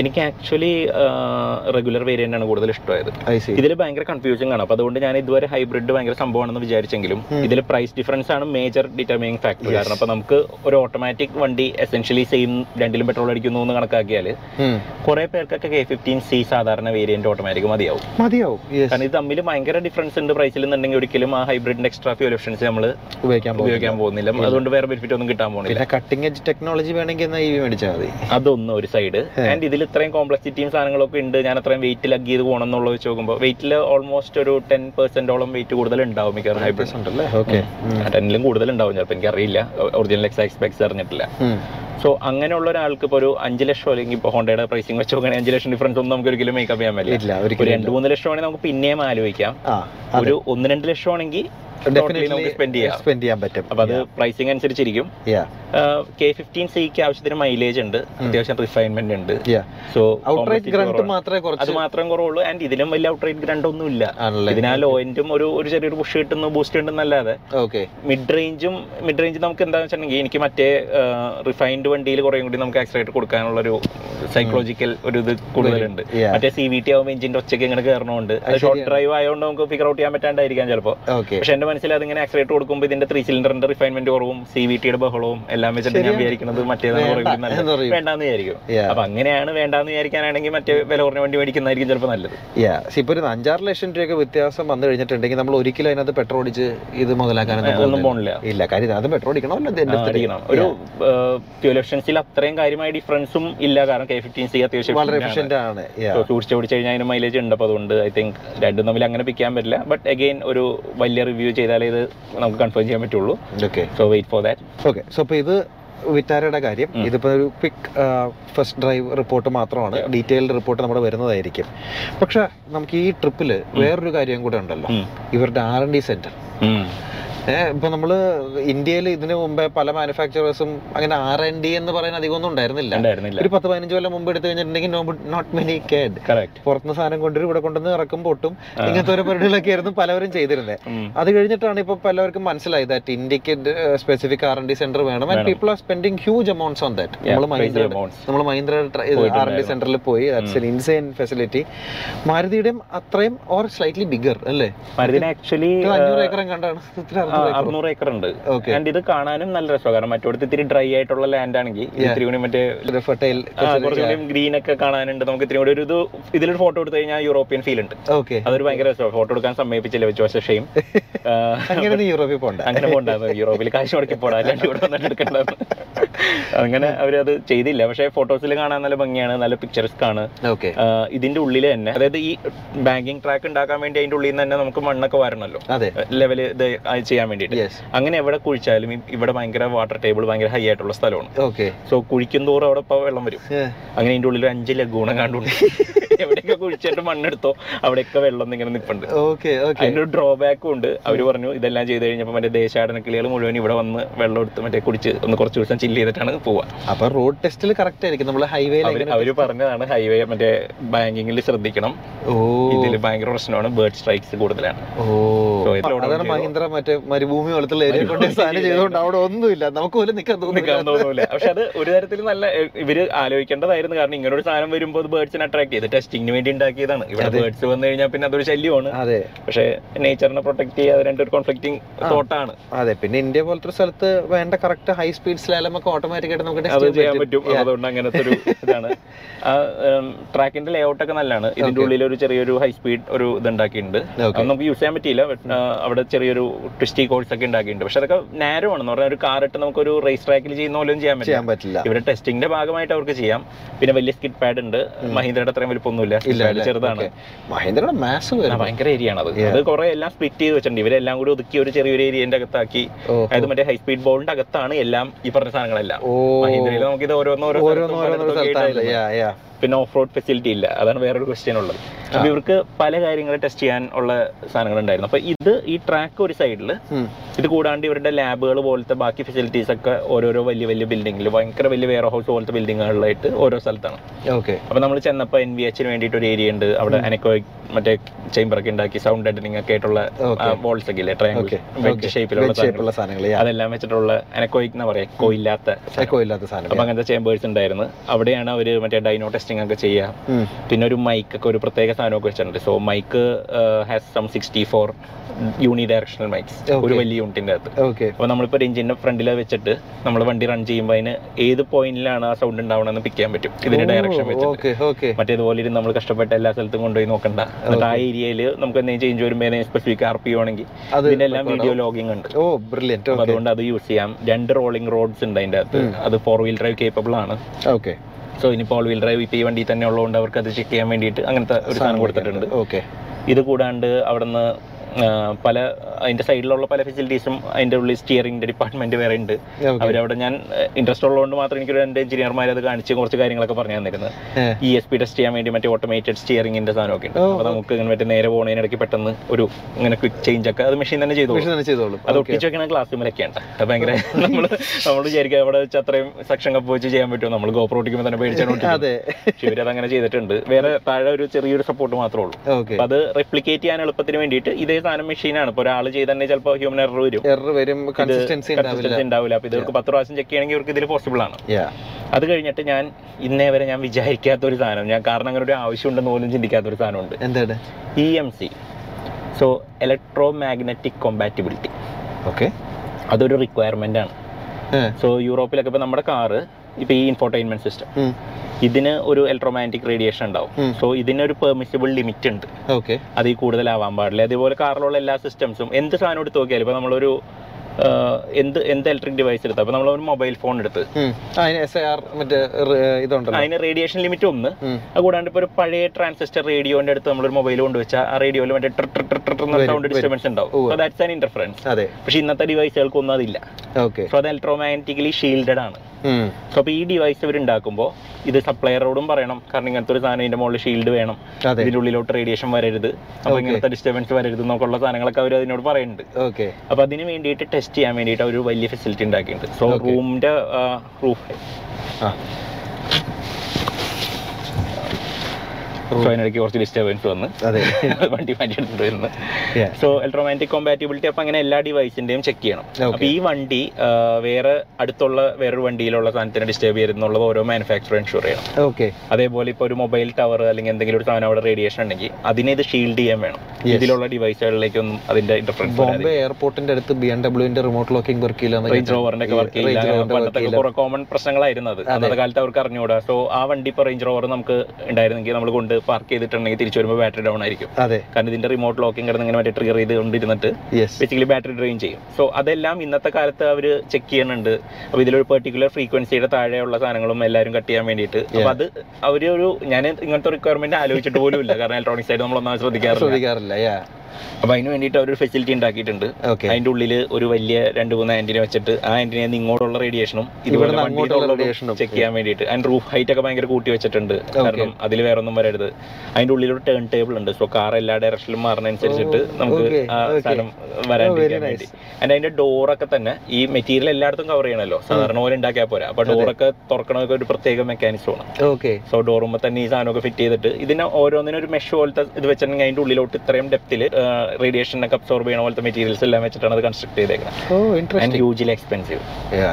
എനിക്ക് ആക്ച്വലി റെഗുലർ വേരിയന്റ് ആണ് കൂടുതൽ ഇഷ്ടമായത്. ഇതിൽ ഭയങ്കര കൺഫ്യൂഷൻ ആണ്. അപ്പൊ അതുകൊണ്ട് ഞാൻ ഇതുവരെ ഹൈബ്രിഡ് ഭയങ്കര സംഭവമാണെന്ന് വിചാരിച്ചെങ്കിലും. ഇതിൽ പ്രൈസ് ഡിഫറൻസ് ആണ് മേജർ ഡിറ്റർമിനിങ് ഫാക്ടർ കാരണം അപ്പൊ നമുക്ക് ഒരു ഓട്ടോമാറ്റിക് വണ്ടി എസെൻഷ്യലി സെയിം രണ്ടിലും പെട്രോൾ അടിക്കുന്നു എന്ന് കണക്കാക്കിയാൽ കുറെ പേർക്കൊക്കെ കെ ഫിഫ്റ്റീൻ സി സാധാരണ വേരിയന്റ് ഓട്ടോമാറ്റിക് മതിയാവും.
മതിയാവും.
കാരണം ഇത് തമ്മിൽ ഭയങ്കര ഡിഫറൻസ് ഉണ്ട് പ്രൈസിൽ എന്നുണ്ടെങ്കിൽ ഒരിക്കലും ആ ഹൈബ്രിഡിന്റെ എക്സ്ട്രാ ഫ്യൂൽ ഓപ്ഷൻസ് നമ്മൾ
ഉപയോഗിക്കാൻ
ഉപയോഗിക്കാൻ പോകുന്നില്ല. അതുകൊണ്ട് വേറെ ബെനിഫിറ്റ് ഒന്നും കിട്ടാൻ പോകുന്നില്ല.
കട്ടിംഗ് എഡ്ജ് ടെക്നോളജി വേണമെങ്കിൽ എന്നാൽ ഈ മേടിച്ചാൽ മതി.
അതൊന്നും ഒരു സൈഡ് ആൻഡ് ഇതിൽ ഇത്രയും കോംപ്ലക്സിറ്റിയും സാധനങ്ങളൊക്കെ ഉണ്ട്. ഞാൻ അത്രയും വെയിറ്റ് ലഗ് ചെയ്ത് പോകണം എന്നുള്ളത് വെച്ച് നോക്കുമ്പോൾ വെയിറ്റിൽ ഓൾമോസ്റ്റ് ഒരു ടെൻ പെർസെന്റോളം വെയിറ്റ് കൂടുതൽ ഉണ്ടാവും മിക്കവാറും ഹൈബ്രിഡ്സ്
ഉണ്ടല്ലേ? ഓക്കെ
ടെന്നിലും കൂടുതൽ ഉണ്ടാവും ചിലപ്പോൾ എനിക്കറിയില്ല. ഒറിജിനൽ എക്സ് എക്സ്പെക്സ് അറിഞ്ഞിട്ടില്ല. സോ അങ്ങനെയുള്ള ഒരാൾക്ക് ഇപ്പോൾ ഒരു അഞ്ച് ലക്ഷം അല്ലെങ്കിൽ ഇപ്പോൾ ഹോണ്ടയുടെ പ്രൈസിംഗ് വെച്ച് നോക്കുകയാണെങ്കിൽ അഞ്ച് ലക്ഷം ഡിഫറൻസ് ഒന്നും നമുക്ക് ഒരിക്കലും മേക്കപ്പ് ചെയ്യാൻ പറ്റില്ല. ഒരു രണ്ട് മൂന്ന് ലക്ഷം ആണെങ്കിൽ നമുക്ക് പിന്നെയും ആലോചിക്കാം. ഒരു ഒന്ന് രണ്ട് ലക്ഷം ആണെങ്കിൽ
സ്പെൻഡ് ചെയ്യാൻ പറ്റും.
അപ്പൊ അത് പ്രൈസിംഗ് അനുസരിച്ചിരിക്കും. കെ ഫിഫ്റ്റീൻ സിക്ക് ആവശ്യത്തിന് മൈലേജ് ഉണ്ട്. അത്യാവശ്യം റിഫൈൻമെന്റ് ഉണ്ട്. സോ
ഔട്ട്റൈറ്റ് ഗ്രണ്ട് മാത്രമേ
അത് മാത്രം കുറവുള്ളൂ. ആൻഡ് ഇതിലും വലിയ ഔട്ട്റൈറ്റ് ഗ്രണ്ട് ഒന്നും ഇല്ല ഇതിനാൽ ഓയിന്റും ഒരു ഒരു ചെറിയൊരു പുഷ് കിട്ടുന്നു ബൂസ്റ്റ് ഉണ്ടെന്നല്ലാതെ മിഡ് റേഞ്ചും മിഡ് റേഞ്ച് നമുക്ക് എന്താണെന്ന് വെച്ചിട്ടുണ്ടെങ്കിൽ എനിക്ക് മറ്റേ റിഫൈൻഡ് വണ്ടിയിൽ കുറേ കൂടി നമുക്ക് ആക്സിലേറ്റർ കൊടുക്കാനുള്ള ഒരു സൈക്കോളജിക്കൽ ഒരു ഇത് കൂടുതലുണ്ട്. മറ്റേ സി വി ടി ആവുമ്പോൾ എഞ്ചിന്റെ ഒച്ചയ്ക്ക് ഇങ്ങനെ കയറണമുണ്ട് അത് ഷോർട്ട് ഡ്രൈവ് ആയതുകൊണ്ട് നമുക്ക് ഫിഗർ ഔട്ട് ചെയ്യാൻ പറ്റാണ്ടായിരിക്കാം ചിലപ്പോൾ പക്ഷെ എന്റെ മനസ്സിൽ അതിങ്ങനെ ആക്സിലേറ്റർ കൊടുക്കുമ്പോൾ ഇതിന്റെ ത്രീ സിലിണ്ടറിന്റെ റിഫൈൻമെന്റ് കുറവും സി വി ടിയുടെ ബഹളവും എല്ലാം വെച്ചിട്ട് ഞാൻ. വിചാരിക്കുന്നത് മറ്റേതാണ് കുറേ നല്ലത്. വേണ്ടാന്ന് വിചാരിക്കും. അപ്പൊ അങ്ങനെയാണ് വേണ്ടാന്ന് വിചാരിക്കാനാണെങ്കിൽ മറ്റേ വില കുറഞ്ഞ വണ്ടി മേടിക്കുന്നതായിരിക്കും ചിലപ്പോൾ നല്ലത്.
ഇപ്പൊ ഒരു അഞ്ചാറ് ലക്ഷം രൂപയൊക്കെ വ്യത്യാസം വന്നു കഴിഞ്ഞിട്ടുണ്ടെങ്കിൽ നമ്മൾ ഒരിക്കലും അതിനകത്ത് പെട്രോൾ അടിച്ച് ഇത് മുതലാക്കാനൊന്നും. ഇല്ല കാര്യം അത് പെട്രോൾ അടിക്കണമല്ലോ.
ഒരു എഫിഷ്യൻസിൽ അത്രയും കാര്യമായ ഡിഫറൻസും ഇല്ല. കാരണം കെ ഫിഫ്റ്റീൻ സി അത്യാവശ്യം
വളരെ
ഓടിച്ചു കഴിഞ്ഞാൽ അതിന് മൈലേജ് ഉണ്ട്. അപ്പോൾ അതുകൊണ്ട് ഐ തിങ്ക് രണ്ടും തമ്മിൽ അങ്ങനെ പിക്കാൻ പറ്റില്ല. ബട്ട് അഗെയിൻ ഒരു വലിയ റിവ്യൂ ചെയ്താലേ ഇത് നമുക്ക് കൺഫേം ചെയ്യാൻ പറ്റുള്ളൂ.
Okay
so wait for that
okay so അപ്പോൾ ഇത് വിറ്റാരയുടെ കാര്യം.
ഇതിപ്പോൾ
ഇതിപ്പോ ഒരു ക്വിക്ക് ഫസ്റ്റ് ഡ്രൈവ് റിപ്പോർട്ട് മാത്രമാണ്. ഡീറ്റെയിൽഡ് റിപ്പോർട്ട് നമ്മുടെ വരുന്നതായിരിക്കും. പക്ഷെ നമുക്ക് ഈ ട്രിപ്പിൽ വേറൊരു കാര്യം കൂടെ ഉണ്ടല്ലോ. ഇവരുടെ ആർ എൻ ഡി സെന്റർ ഇപ്പൊ നമ്മൾ ഇന്ത്യയിൽ ഇതിനു മുമ്പേ പല മാനുഫാക്ചറേഴ്സും അങ്ങനെ ആർ എൻ ഡി എന്ന് പറയുന്ന അധികം ഒന്നും
ഉണ്ടായിരുന്നില്ല.
ഒരു പത്ത് പതിനഞ്ച് കൊല്ലം മുമ്പ് എടുത്തു കഴിഞ്ഞിട്ടുണ്ടെങ്കിൽ നോട്ട് മെനി കേഡ് പുറത്തുനിന്ന് സാധനം കൊണ്ടുവരും ഇവിടെ കൊണ്ടുവന്ന് ഇറക്കും പൊട്ടും. ഇങ്ങനത്തെ ഓരോ പരിപാടികളൊക്കെ ആയിരുന്നു പലവരും ചെയ്തിരുന്നത്. അത് കഴിഞ്ഞിട്ടാണ് ഇപ്പൊ പലവർക്കും മനസ്സിലായത് ദാറ്റ് ഇന്ത്യയ്ക്ക് specific R N D centre വേണം. And. People are spending huge amounts on that നമ്മൾ മഹീന്ദ്ര നമ്മൾ മഹീന്ദ്ര ആർ എൻ ഡി. സെന്ററിൽ പോയി. ദാറ്റ്സ് എൻ ഇൻസൈൻ ഫെസിലിറ്റി മാരുതിയുടെയും അത്രയും ഓർ സ്ലൈറ്റ്ലി ബിഗർ അല്ലേ?
ആക്ച്വലി
അഞ്ഞൂറ് ഏക്കറും കണ്ടാണ്. അറുന്നൂറ്
ഏക്കർ. ഉണ്ട്. ആൻഡ് ഇത് കാണാനും നല്ല രസമാണ്. കാരണം മറ്റോടത്ത് ഇത്തിരി ഡ്രൈ ആയിട്ടുള്ള ലാൻഡ് ആണെങ്കിൽ. ഇത്തിരി കൂടി മറ്റേ ഫെർട്ടൈൽ കുറച്ചുകൂടി ഗ്രീൻ ഒക്കെ കാണാനുണ്ട്. നമുക്ക് ഇത്തിരി കൂടി ഒരു ഇത് ഇതിലൊരു ഫോട്ടോ എടുത്തു കഴിഞ്ഞാൽ യൂറോപ്യൻ ഫീൽ ഉണ്ട്.
ഓക്കെ
അതൊരു ഭയങ്കര രസമാണ്. ഫോട്ടോ എടുക്കാൻ സമ്മതിപ്പിച്ചില്ല വെച്ചു പക്ഷേ ഷെയിം
അങ്ങനെ യൂറോപ്പിൽ പോകണ്ട
അങ്ങനെ പോണ്ടാന്ന് യൂറോപ്പിൽ കാശ് മുടക്കി പോടാ. അല്ലാണ്ട് ഇവിടെ വന്നിട്ട് എടുക്കണ്ടെന്ന് <laughs> അങ്ങനെ അവരത് ചെയ്തില്ല. പക്ഷേ ഫോട്ടോസിൽ കാണാൻ നല്ല ഭംഗിയാണ് നല്ല പിക്ചർസ് ആണ്.
ഓക്കെ.
ഇതിന്റെ ഉള്ളിൽ തന്നെ അതായത് ഈ ബാങ്കിങ് ട്രാക്ക് ഉണ്ടാക്കാൻ വേണ്ടി അതിന്റെ ഉള്ളിൽ നിന്ന് തന്നെ നമുക്ക് മണ്ണൊക്കെ വരണല്ലോ. ലെവൽ ഇത് ചെയ്യാൻ
വേണ്ടിട്ട്
അങ്ങനെ എവിടെ കുഴിച്ചാലും ഇവിടെ ഭയങ്കര വാട്ടർ ടേബിൾ ഭയങ്കര ഹൈ ആയിട്ടുള്ള സ്ഥലമാണ്.
ഓക്കെ.
സോ കുഴിക്കും തോറും അവിടെ ഇപ്പോൾ വെള്ളം വരും. അങ്ങനെ അതിന്റെ ഉള്ളിൽ അഞ്ച് ലഗൂണം കണ്ടുണ്ട്. <laughs> എവിടെയൊക്കെ കുഴിച്ചിട്ട് മണ്ണെടുത്തോ അവിടെയൊക്കെ വെള്ളം ഇങ്ങനെ നിൽപ്പുണ്ട്
ഓക്കെ ഓക്കെ.
അതിന്റെ ഒരു ഡ്രോബാക്കും ഉണ്ട്. അവർ പറഞ്ഞു ഇതെല്ലാം ചെയ്ത് കഴിഞ്ഞപ്പോൾ മറ്റേ ദേശാടന കിളികൾ മുഴുവൻ ഇവിടെ വന്ന് വെള്ളം എടുത്ത് മറ്റേ കുടിച്ച് ഒന്ന് കുറച്ച് ദിവസം ചില്ല് ചെയ്തിട്ടാണ് പോവുക.
അപ്പൊ റോഡ് ടെസ്റ്റിൽ കറക്റ്റ് ആയിരിക്കും. നമ്മൾ
ഹൈവേ അവർ പറഞ്ഞതാണ് ഹൈവേ മറ്റേ ബാങ്കിങ്ങിൽ ശ്രദ്ധിക്കണം.
ഓ.
ഇതിൽ ഭയങ്കര പ്രശ്നമാണ്. ബേർഡ് സ്ട്രൈക്സ് കൂടുതലാണ്.
ഓ. അതാണ് മഹീന്ദ്ര മറ്റേ മരുഭൂമി പോലത്തുള്ള ഏരിയ കൊണ്ട് സാധനം ചെയ്തുകൊണ്ട് അവിടെ ഒന്നുമില്ല. നമുക്ക് പോലും നിൽക്കാൻ തോന്നുന്നില്ല
പക്ഷെ അത് ഒരു തരത്തിൽ നല്ല ഇവർ ആലോചിക്കേണ്ടതായിരുന്നു. കാരണം ഇങ്ങനെ ഒരു സാധനം വരുമ്പോൾ അത് ബേർഡ്സിനെ അട്രാക്ട് ചെയ്ത്. ടെസ്റ്റിംഗിന് വേണ്ടി ഉണ്ടാക്കിയതാണ്. ഇവിടെ ബേർഡ്സ് വന്നു കഴിഞ്ഞാൽ പിന്നെ അതൊരു ശല്യമാണ്.
അതെ.
പക്ഷെ നേച്ചറിനെ പ്രൊട്ടക്ട് ചെയ്യാതെ രണ്ടൊരു കോൺഫ്ലിക്റ്റിംഗ് തോട്ടാണ്
അതെ. പിന്നെ ഇന്ത്യ പോലത്തെ സ്ഥലത്ത് വേണ്ട കറക്റ്റ് ഹൈ സ്പീഡ് സ്ലാലം ഒക്കെ ഓട്ടോമാറ്റിക് ആയിട്ട് നമുക്ക് ടെസ്റ്റ്
ചെയ്യാൻ പറ്റും. അപ്പൊ അതുകൊണ്ട് അങ്ങനത്തെ ഒരു ഇതാണ്. ആ ട്രാക്കിന്റെ ലേഔട്ട് ഒക്കെ നല്ലതാണ്. ഇതിന്റെ ഉള്ളിൽ ഒരു ചെറിയൊരു ഹൈ സ്പീഡ് ഒരു ഇത് ഉണ്ടാക്കിയിട്ടുണ്ട് നമുക്ക് യൂസ് ചെയ്യാൻ പറ്റിയില്ല. അവിടെ ചെറിയൊരു ട്വിസ്റ്റി കോഴ്സ് ഒക്കെ ഉണ്ടാക്കിയിട്ടുണ്ട്. പക്ഷെ അതൊക്കെ നേരോ എന്ന് പറഞ്ഞാൽ ഒരു കാർ ഇട്ട് നമുക്ക് ഒരു റേസ് ട്രാക്കിൽ ചെയ്യുന്ന പോലും ചെയ്യാൻ പറ്റില്ല. ഇവിടെ ടെസ്റ്റിംഗിന്റെ ഭാഗമായിട്ട് അവർക്ക് ചെയ്യാം. പിന്നെ വലിയ സ്കിഡ് പാഡ് ഉണ്ട്. മഹീന്ദ്രയുടെ അത്രയും വലിപ്പമൊന്നുമില്ല? ചെറുതാണ്.
മഹീന്ദ്രയുടെ മാസ്
ഭയങ്കര ഏരിയ ആണ് അത്. അത് കുറെ എല്ലാം സ്പ്ലിറ്റ് ചെയ്ത് വെച്ചിട്ടുണ്ട്. ഇവരെല്ലാം കൂടി ഒതുക്കി ഒരു ചെറിയൊരു ഏരിയന്റെ അകത്താക്കി. അതായത് മറ്റേ ഹൈ സ്പീഡ് ബോളിന്റെ അകത്താണ് എല്ലാം ഈ പറഞ്ഞ സാധനങ്ങളെല്ലാം.
ഓ.
മഹീന്ദ്രയിൽ നമുക്ക് ഇത് ഓരോന്നോ പിന്നെ ഓഫ് റോഡ് ഫെസിലിറ്റി ഇല്ല. അതാണ് വേറൊരു ക്വസ്റ്റ്യൻ ഉള്ളത്. അപ്പൊ ഇവർക്ക് പല കാര്യങ്ങൾ ടെസ്റ്റ് ചെയ്യാൻ ഉള്ള സാധനങ്ങൾ ഉണ്ടായിരുന്നു. അപ്പൊ ഇത് ഈ ട്രാക്ക് ഒരു സൈഡിൽ ഇത് കൂടാണ്ട് ഇവരുടെ ലാബുകൾ പോലത്തെ ബാക്കി ഫെസിലിറ്റീസ് ഒക്കെ ഓരോരോ വലിയ വലിയ ബിൽഡിംഗിൽ ഭയങ്കര വലിയ വെയർ ഹൗസ് പോലത്തെ ബിൽഡിങ്ങുകളിലായിട്ട് ഓരോ സ്ഥലത്താണ്.
ഓക്കെ
അപ്പൊ നമ്മൾ ചെന്നപ്പോൾ എൻ വി എച്ചിന് വേണ്ടിയിട്ട് ഒരു ഏരിയ ഉണ്ട്. അവിടെ അനക്കോ മറ്റേ ചേംബർ ഒക്കെ ഉണ്ടാക്കി സൗണ്ട് ഡെഡനിങ് ഒക്കെ ആയിട്ടുള്ള ബോൾസ് ഒക്കെ ഇല്ലേ? ട്രയാങ്കിൾ ഷേപ്പിലുള്ള
സാധനങ്ങൾ
അതെല്ലാം വെച്ചിട്ടുള്ള അനക്കോയിക് എന്ന് പറയാം? കോയില്ലാത്ത
കോയില്ലാത്ത സാധനം
അപ്പൊ അങ്ങനത്തെ ചേമ്പേഴ്സ് ഉണ്ടായിരുന്നു. അവിടെയാണ് അവർ മറ്റേ ഡൈനോ ടെസ്റ്റിംഗ് ഒക്കെ ചെയ്യുക പിന്നെ ഒരു മൈക്ക് ഒക്കെ ഒരു പ്രത്യേക സാധനമൊക്കെ വെച്ചിട്ടുണ്ട്. So mic has some sixty four uni directional mics ഒരു വലിയ യൂണിറ്റിന്റെ അകത്ത്.
ഓക്കെ
അപ്പോൾ നമ്മളിപ്പോൾ എഞ്ചിന്റെ ഫ്രണ്ടിൽ വെച്ചിട്ട് നമ്മൾ വണ്ടി റൺ ചെയ്യുമ്പോൾ അതിന് ഏത് പോയിന്റിലാണ് ആ സൗണ്ട് ഉണ്ടാവണമെന്ന് പിക്ക് ചെയ്യാൻ പറ്റും. ഇതിന്റെ ഡയറക്ഷൻ വെച്ചിട്ട്.
ഓക്കെ ഓക്കെ
മറ്റേതുപോലെ നമ്മൾ കഷ്ടപ്പെട്ട എല്ലാ സ്ഥലത്തും കൊണ്ടുപോയി നോക്കണ്ട. എന്നിട്ട് ആ ഏരിയയിൽ നമുക്ക് എന്തെങ്കിലും ചേഞ്ച് വരുമ്പോൾ സ്പെസിഫിക് ആർ പി ആണെങ്കിൽ
record
വീഡിയോ ലോഗിംഗ് ഉണ്ട്.
ഓ ബ്രില്യന്റ്
അപ്പൊ അതുകൊണ്ട് അത് യൂസ് ചെയ്യാം. രണ്ട് റോളിംഗ് റോഡ്സ് ഉണ്ട് അതിന്റെ അകത്ത്. അത് ഫോർ വീൽ ഡ്രൈവ് കേപ്പബിൾ ആണ്.
ഓക്കെ
സോ ഇനി ഓൾ വീൽ ഡ്രൈവ് ഇപ്പോൾ ഈ വണ്ടി തന്നെ ഉള്ളതുകൊണ്ട് അവർക്ക് അത് ചെക്ക് ചെയ്യാൻ വേണ്ടിയിട്ട് അങ്ങനത്തെ ഒരു സാധനം കൊടുത്തിട്ടുണ്ട്.
ഓക്കെ
ഇത് കൂടാണ്ട് അവിടുന്ന് പല അതിന്റെ സൈഡിലുള്ള പല ഫെസിലിറ്റീസും അതിന്റെ ഉള്ളിൽ സ്റ്റിയറിംഗിന്റെ ഡിപ്പാർട്ട്മെന്റ് വേറെ ഉണ്ട്. അവരവിടെ ഞാൻ ഇൻട്രസ്റ്റ് ഉള്ളതുകൊണ്ട് മാത്രം എനിക്ക് രണ്ട് എഞ്ചിനീയർമാർ അത് കാണിച്ച് കുറച്ച് കാര്യങ്ങളൊക്കെ പറഞ്ഞു തന്നിരുന്നത് ഇ എസ് പി ടെസ്റ്റ് ചെയ്യാൻ വേണ്ടി മറ്റേ ഓട്ടോമേറ്റഡ് സ്റ്റിയറിംഗിന്റെ സാധനമൊക്കെ ഉണ്ട്.
അപ്പൊ
അപ്പോൾ നമുക്ക് ഇങ്ങനെ മറ്റേ നേരെ പോകുന്നതിനിടയ്ക്ക് പെട്ടെന്ന് ഒരു ഇങ്ങനെ ക്വിക്ക് ചേഞ്ച് ഒക്കെ അത് മെഷീൻ തന്നെ ചെയ്തു
ചെയ്തോളും.
അത് ഒട്ടിച്ച് വെക്കണ ക്ലാസ്സിലൊക്കെ ഉണ്ട് അത് ഭയങ്കര നമ്മൾ നമ്മൾ വിചാരിക്കുക അവിടെ വെച്ച് അത്രയും സെക്ഷൻ കപ്പ് വെച്ച് ചെയ്യാൻ പറ്റും നമ്മൾ ഗോപ്രോ ഓട്ടിക്കുമ്പോൾ തന്നെ പേടിച്ചാണ് <laughs> ഇവരത് അങ്ങനെ ചെയ്തിട്ടുണ്ട്. വേറെ താഴെ ഒരു ചെറിയൊരു സപ്പോർട്ട് മാത്രമേ ഉള്ളൂ. അത് റെപ്ലിക്കേറ്റ് ചെയ്യാൻ എളുപ്പത്തിന് വേണ്ടിയിട്ട് ഇതേ സാധനം മെഷീനാണ്. ഇപ്പൊ ഒരാൾ ചെയ്ത് തന്നെ ചിലപ്പോൾ ഹ്യൂമൻ എറർ വരും.
എറർ വരും കൺസിസ്റ്റൻസി ഉണ്ടാവില്ല.
അപ്പൊ ഇവർക്ക് പത്ത് പ്രാവശ്യം ചെക്ക് ചെയ്യണമെങ്കിൽ ഇവർക്ക് ഇതിൽ പോസിബിൾ ആണ്. അത് കഴിഞ്ഞിട്ട് ഞാൻ ഇന്നേ വരെ ഞാൻ വിചാരിക്കാത്ത ഒരു സാധനം. ഞാൻ കാരണം അങ്ങനെ ഒരു ആവശ്യം ഉണ്ടെന്ന് പോലും ചിന്തിക്കാത്ത ഒരു സാധനം
ഉണ്ട്
E M C so electromagnetic compatibility
okay
അതൊരു റിക്വയർമെന്റ് ആണ്. സോ യൂറോപ്പിലൊക്കെ ഇപ്പൊ നമ്മുടെ കാറ് ഇപ്പൊ ഈ ഇൻഫോർടൈൻമെന്റ് സിസ്റ്റം ഇതിന് ഒരു ഇലക്ട്രോമാഗ്നറ്റിക് റേഡിയേഷൻ ഉണ്ടാവും. സോ ഇതിനൊരു പെർമിസിബിൾ ലിമിറ്റ് ഉണ്ട്.
ഓക്കെ
അതിൽ കൂടുതലാവാൻ പാടില്ല. അതേപോലെ കാറിലുള്ള എല്ലാ സിസ്റ്റംസും എന്ത് സാധനം എടുത്ത് നോക്കിയാലും ഇപ്പൊ നമ്മളൊരു എന്ത് എന്ത് ഇലക്ട്രിക് ഡിവൈസ് എടുത്ത്? അപ്പോൾ നമ്മൾ മൊബൈൽ ഫോൺ എടുത്ത്.
അതിന്
റേഡിയേഷൻ ലിമിറ്റ് ഒന്ന്. കൂടാണ്ട് ഇപ്പോൾ ഒരു പഴയ ട്രാൻസിസ്റ്റർ റേഡിയോന്റെ അടുത്ത് നമ്മളൊരു മൊബൈൽ കൊണ്ടുവച്ചാൽ ആ റേഡിയോയിൽ മറ്റേ സൗണ്ട്. ഡിസ്റ്റർബൻസ് ഉണ്ടാവും. ദാറ്റ്സ് ആൻ ഇന്റർഫറൻസ്
അതെ.
പക്ഷേ ഇന്നത്തെ ഡിവൈസുകൾക്കൊന്നും അതില്ല. സോ അത് ഇലക്ട്രോമാഗ്നറ്റിക്കലി ഷീൽഡഡ് ആണ്. സോ അപ്പോൾ ഈ ഡിവൈസ് ഇവർ ഉണ്ടാക്കുമ്പോൾ ഇത് സപ്ലയറോടും പറയണം. കാരണം ഇങ്ങനത്തെ ഒരു സാധനം ഇതിന്റെ മുകളിൽ ഷീൽഡ് വേണം. ഇതിന്റെ ഉള്ളിലോട്ട് റേഡിയേഷൻ വരരുത്. അപ്പോൾ ഇങ്ങനത്തെ ഡിസ്റ്റർബൻസ് വരരുത് എന്നൊക്കെയുള്ള സാധനങ്ങളൊക്കെ അവർ അതിനോട് പറയുന്നുണ്ട്.
ഓക്കെ.
അപ്പോൾ അതിന് വേണ്ടിയിട്ട് ടെസ്റ്റ് ചെയ്യാൻ വേണ്ടിയിട്ട് ഒരു വലിയ ഫെസിലിറ്റി ഉണ്ടാക്കിയിട്ടുണ്ട്. സോ
റൂമിന്റെ
റൂമിന്റെ റൂഫ്
ആ
സോ അതിനിടയ്ക്ക് കുറച്ച് ഡിസ്റ്റർബൻസ് വന്ന്
അതെ. <laughs>
വണ്ടി മാറ്റി എടുത്തിട്ട് സോ എലക്ട്രോമാറ്റിക് കോമ്പാറ്റിബിലിറ്റി അപ്പം അങ്ങനെ എല്ലാ ഡിവൈസിന്റെയും ചെക്ക് ചെയ്യണം. അപ്പം ഈ വണ്ടി വേറെ അടുത്തുള്ള വേറൊരു വണ്ടിയിലുള്ള സാധനത്തിന് ഡിസ്റ്റർബ് ചെയ്തെന്നുള്ളത് ഓരോ മാനുഫാക്ചർ എൻഷുർ ചെയ്യണം.
ഓക്കെ
അതേപോലെ ഇപ്പോൾ ഒരു മൊബൈൽ ടവർ അല്ലെങ്കിൽ എന്തെങ്കിലും ഒരു സാധനം അവിടെ റേഡിയേഷൻ ഉണ്ടെങ്കിൽ അതിനെ ഇത് ഷീൽഡ് ചെയ്യാൻ വേണം. ഇതിലുള്ള ഡിവൈസുകളിലേക്കൊന്നും അതിന്റെ ഇന്റർഫറൻസ്
ബോംബെ എയർപോർട്ടിന്റെ അടുത്ത് ബി എം ഡബ്ല്യൂന്റെ റിമോട്ട് ലോക്കിംഗ് വർക്ക് ചെയ്യില്ല.
റേഞ്ച് റോവറിന്റെ ഒക്കെ വർക്ക് ചെയ്യില്ല. പണ്ടത്തെ കുറെ കോമൺ പ്രശ്നങ്ങളായിരുന്നു അത്. അന്നത്തെ കാലത്ത് അവർക്ക് അറിഞ്ഞുകൂടാ സോ ആ വണ്ടി ഇപ്പോൾ റേഞ്ച് റോവർ നമുക്ക് ഉണ്ടായിരുന്നെങ്കിൽ നമ്മൾ കൊണ്ട് പാർക്ക് ചെയ്തിട്ടുണ്ടെങ്കിൽ തിരിച്ചു വരുമ്പോൾ ബാറ്ററി ഡൗൺ ആയിരിക്കും.
അതെ.
കാരണം ഇതിന്റെ റിമോട്ട് ലോക്കിംഗ് കിടന്ന് ഇങ്ങനെ മറ്റേ ട്രിഗർ ചെയ്തുകൊണ്ടിരുന്നിട്ട് ബേസിക്കലി ബാറ്ററി ഡ്രെയിൻ ചെയ്യും. സോ അതെല്ലാം ഇന്നത്തെ കാലത്ത് അവർ ചെക്ക് ചെയ്യുന്നുണ്ട്. അപ്പോൾ ഇതിലൊരു പെർട്ടിക്കുലർ ഫ്രീക്വൻസിയുടെ താഴെയുള്ള സാധനങ്ങളും എല്ലാവരും കട്ട് ചെയ്യാൻ വേണ്ടിയിട്ട്. അപ്പോൾ അത് അവർ ഒരു ഞാൻ ഇങ്ങനത്തെ റിക്വയർമെന്റ് ആലോചിച്ചിട്ട് പോലും ഇല്ല. കാരണം ഇലക്ട്രോണിക്സ് ആയിട്ട് നമ്മളൊന്നും ശ്രദ്ധിക്കാറില്ല. അപ്പോൾ അതിന് വേണ്ടിയിട്ട് അവരൊരു ഫെസിലിറ്റി ഉണ്ടാക്കിയിട്ടുണ്ട്.
ഓക്കെ
അതിന്റെ ഉള്ളിൽ ഒരു വലിയ രണ്ട് മൂന്ന് ആന്റിനെ വെച്ചിട്ട് ആ ആന്റിനെ ഇങ്ങോട്ടുള്ള റേഡിയേഷനും
ഇതുപോലെ
ചെക്ക് ചെയ്യാൻ വേണ്ടിയിട്ട്. അതിന്റെ റൂഫ് ഹൈറ്റ് ഒക്കെ ഭയങ്കര കൂട്ടി വെച്ചിട്ടുണ്ട്. കാരണം അതിൽ വേറെ ഒന്നും അതിന്റെ ഉള്ളിൽ ഒരു ടേൺ ടേബിൾ ഉണ്ട്. സോ കാർ എല്ലാ ഡയറക്ഷനിലും മാറുന്നതനുസരിച്ചിട്ട് നമുക്ക്
സ്ഥലം
ആ
very
വരാണ്ടിരിക്കാൻ വേണ്ടി. ആൻഡ് അതിന്റെ ഡോറൊക്കെ തന്നെ ഈ മെറ്റീരിയൽ എല്ലായിടത്തും കവർ ചെയ്യണല്ലോ സാധാരണ പോലെ ഉണ്ടാക്കിയാൽ പോരാ. അപ്പൊ ഡോറൊക്കെ തുറക്കണമൊക്കെ ഒരു പ്രത്യേക മെക്കാനിസം ആണ്.
ഓക്കെ
സോ ഡോറുമ്പോൾ തന്നെ ഈ സാധനമൊക്കെ ഫിറ്റ് ചെയ്തിട്ട് ഇതിന് ഓരോന്നിനും ഒരു മെഷ് പോലത്തെ ഇത് വെച്ചിട്ടുണ്ടെങ്കിൽ അതിന്റെ ഉള്ളിലോട്ട് ഇത്രയും ഡെപ്തിൽ റേഡിയേഷൻ ഒക്കെ അബ്സോർബ് ചെയ്യണ പോലത്തെ മെറ്റീരിയൽസ് എല്ലാം വെച്ചിട്ടാണ് അത് കൺസ്ട്രക്ട് ചെയ്തേക്കുന്നത് and hugely expensive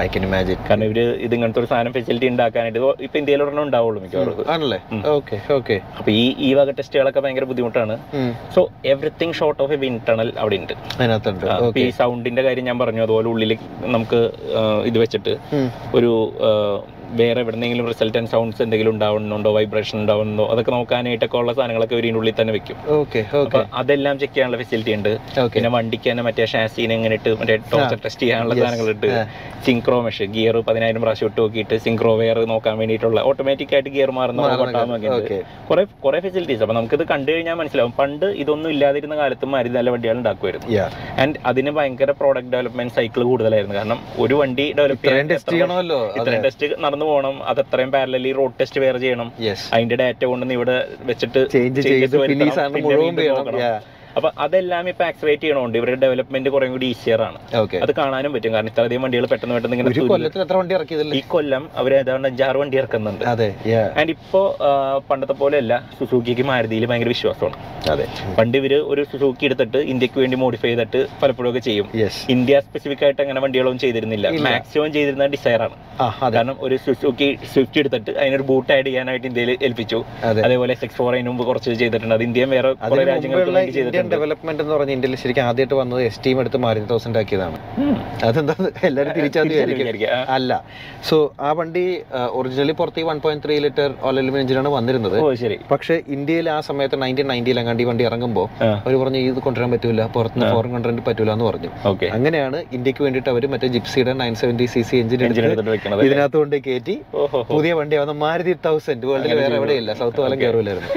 I can imagine
കാരണം ഇവർ ഇത് ഇങ്ങനത്തെ ഒരു സാധനം ഫെസിലിറ്റി ഉണ്ടാക്കാനായിട്ട് ഇപ്പൊ ഇന്ത്യയിലൊരെണ്ണം ഉണ്ടാവുള്ളൂ മിക്കവാറും.
ആണല്ലേ? ഓക്കെ ഓക്കെ
അപ്പൊ ഈ ഈ വക ടെസ്റ്റുകളൊക്കെ ഭയങ്കര ബുദ്ധിമുട്ടാണ്. So everything short of a internal അവിടെ ഉണ്ട്
അതിനകത്തുണ്ട്.
ഈ സൗണ്ടിന്റെ കാര്യം ഞാൻ പറഞ്ഞു. അതുപോലെ ഉള്ളിൽ നമുക്ക് ഇത് വെച്ചിട്ട് ഒരു വേറെ എവിടെന്നെങ്കിലും റിസൾട്ടൻ സൗണ്ട്സ് എന്തെങ്കിലും ഉണ്ടാവുന്നുണ്ടോ വൈബ്രേഷൻ ഉണ്ടാവുന്നുണ്ടോ അതൊക്കെ നോക്കാനായിട്ടൊക്കെ ഉള്ള സാധനങ്ങളൊക്കെ ഇവരിന്റെ ഉള്ളിൽ തന്നെ വെക്കും.
ഓക്കെ
അതെല്ലാം ചെക്ക് ചെയ്യാനുള്ള ഫെസിലിറ്റി ഉണ്ട്. പിന്നെ വണ്ടിക്ക് തന്നെ മറ്റേ ഷാസീനെ എങ്ങനെ ഇട്ട് മറ്റേ ടോർച്ചർ ടെസ്റ്റ് ചെയ്യാനുള്ള. സാധനങ്ങളുണ്ട്
സിംക്രോ
സിങ്ക്രോ മെഷ് ഗിയർ പതിനായിരം പ്രാവശ്യം ഇട്ട് നോക്കിയിട്ട് സിങ്ക്രോ വെയർ നോക്കാൻ വേണ്ടിയിട്ടുള്ള ഓട്ടോമാറ്റിക് ആയിട്ട് ഗിയർ മാറുന്ന കുറെ കുറെ ഫെസിലിറ്റീസ് അപ്പൊ നമുക്കിത് കണ്ടു കഴിഞ്ഞാൽ മനസ്സിലാവും. പണ്ട് ഇതൊന്നും ഇല്ലാതിരുന്ന കാലത്ത് മാരി നല്ല വണ്ടികൾ ഉണ്ടാക്കുമായിരുന്നു. ആൻഡ് അതിന് ഭയങ്കര പ്രോഡക്റ്റ് ഡെവലപ്മെന്റ് സൈക്കിൾ കൂടുതലായിരുന്നു. കാരണം ഒരു വണ്ടി ഡെവലപ്പ്
ചെയ്യാൻ ടെസ്റ്റ്
നടന്നു പോകണം. അത് എത്രയും പാരലി റോഡ് ടെസ്റ്റ് വേറെ ചെയ്യണം. അതിന്റെ ഡാറ്റ കൊണ്ടുവന്ന് ഇവിടെ വെച്ചിട്ട്
ചേഞ്ച് ചെയ്ത്
അപ്പൊ അതെല്ലാം ഇപ്പൊ ആക്സിലേറ്റ് ചെയ്യണോണ്ട് ഇവരുടെ ഡെവലപ്മെന്റ് കുറെ കൂടി ഈസിയർ ആണ്. അത് കാണാനും പറ്റും. കാരണം ഇത്രയധികം വണ്ടികൾ പെട്ടെന്ന് പെട്ടെന്ന് ഇങ്ങനെ ഈ കൊല്ലം അവർ ഏതാണ്ട് അഞ്ചാറ് വണ്ടി ഇറക്കുന്നുണ്ട്. ആൻഡ് ഇപ്പോ പണ്ടത്തെ പോലെ അല്ല സുസൂക്കിക്ക് മാരുതിയിൽ ഭയങ്കര വിശ്വാസമാണ്.
അതെ.
പണ്ട് ഇവർ ഒരു സുസൂക്കി എടുത്തിട്ട് ഇന്ത്യയ്ക്ക് വേണ്ടി മോഡിഫൈ ചെയ്തിട്ട് പലപ്പോഴും ഒക്കെ ചെയ്യും. ഇന്ത്യ സ്പെസിഫിക് ആയിട്ട് അങ്ങനെ വണ്ടികളൊന്നും ചെയ്തിരുന്നില്ല. മാക്സിമം ചെയ്തിരുന്ന ഡിസൈർ ആണ്. കാരണം ഒരു സുസൂക്കി സ്വിഫ്റ്റ് എടുത്തിട്ട് അതിനൊരു ബൂട്ട് ആഡ് ചെയ്യാനായിട്ട് ഇന്ത്യയിൽ ഏൽപ്പിച്ചു. അതേപോലെ സിക്സ് ഫോർ അതിന് മുമ്പ് കുറച്ച് ചെയ്തിട്ടുണ്ട്. അത് ഇന്ത്യയും വേറെ കുറെ വേണ്ടി
ഇന്ത്യൻ ഡെവലപ്മെന്റ് എന്ന് പറഞ്ഞ ഇന്ത്യയിൽ ശരിക്കും ആദ്യമായിട്ട് വന്നത് എസ് ടീം എടുത്ത് മാരുതി തൗസൻഡ് ആക്കിയതാണ്. അതെന്താ? എല്ലാവരും.
ആ.
അല്ല. സോ ആ വണ്ടി ഒറിജിനലി പുറത്ത് വൺ പോയിന്റ് ത്രീ ലിറ്റർ ഓലലുമിൻ എഞ്ചിനാണ് വന്നിരുന്നത്. പക്ഷേ ഇന്ത്യയിൽ ആ സമയത്ത് നയന്റീൻ നയന്റിയിൽ അങ്ങാണ്ട് ഈ വണ്ടി ഇറങ്ങുമ്പോൾ. അവർ പറഞ്ഞു ഇത് കൊണ്ടുവരാൻ പറ്റൂല. പുറത്ത് ഫോറിൻ കൊണ്ടുവരാൻ പറ്റൂല എന്ന് പറഞ്ഞു. അങ്ങനെയാണ് ഇന്ത്യയ്ക്ക് വേണ്ടിയിട്ട് അവർ മറ്റേ ജിപ്സിയുടെ nine seventy C C engine ഇതിനകത്ത് കൊണ്ട് കയറ്റി പുതിയ വണ്ടി ആവുന്ന മാരുതി തൗസൻഡ് വേൾഡിൽ വേറെ. എവിടെയില്ല. സൗത്ത് വാലം കയറൂലായിരുന്നു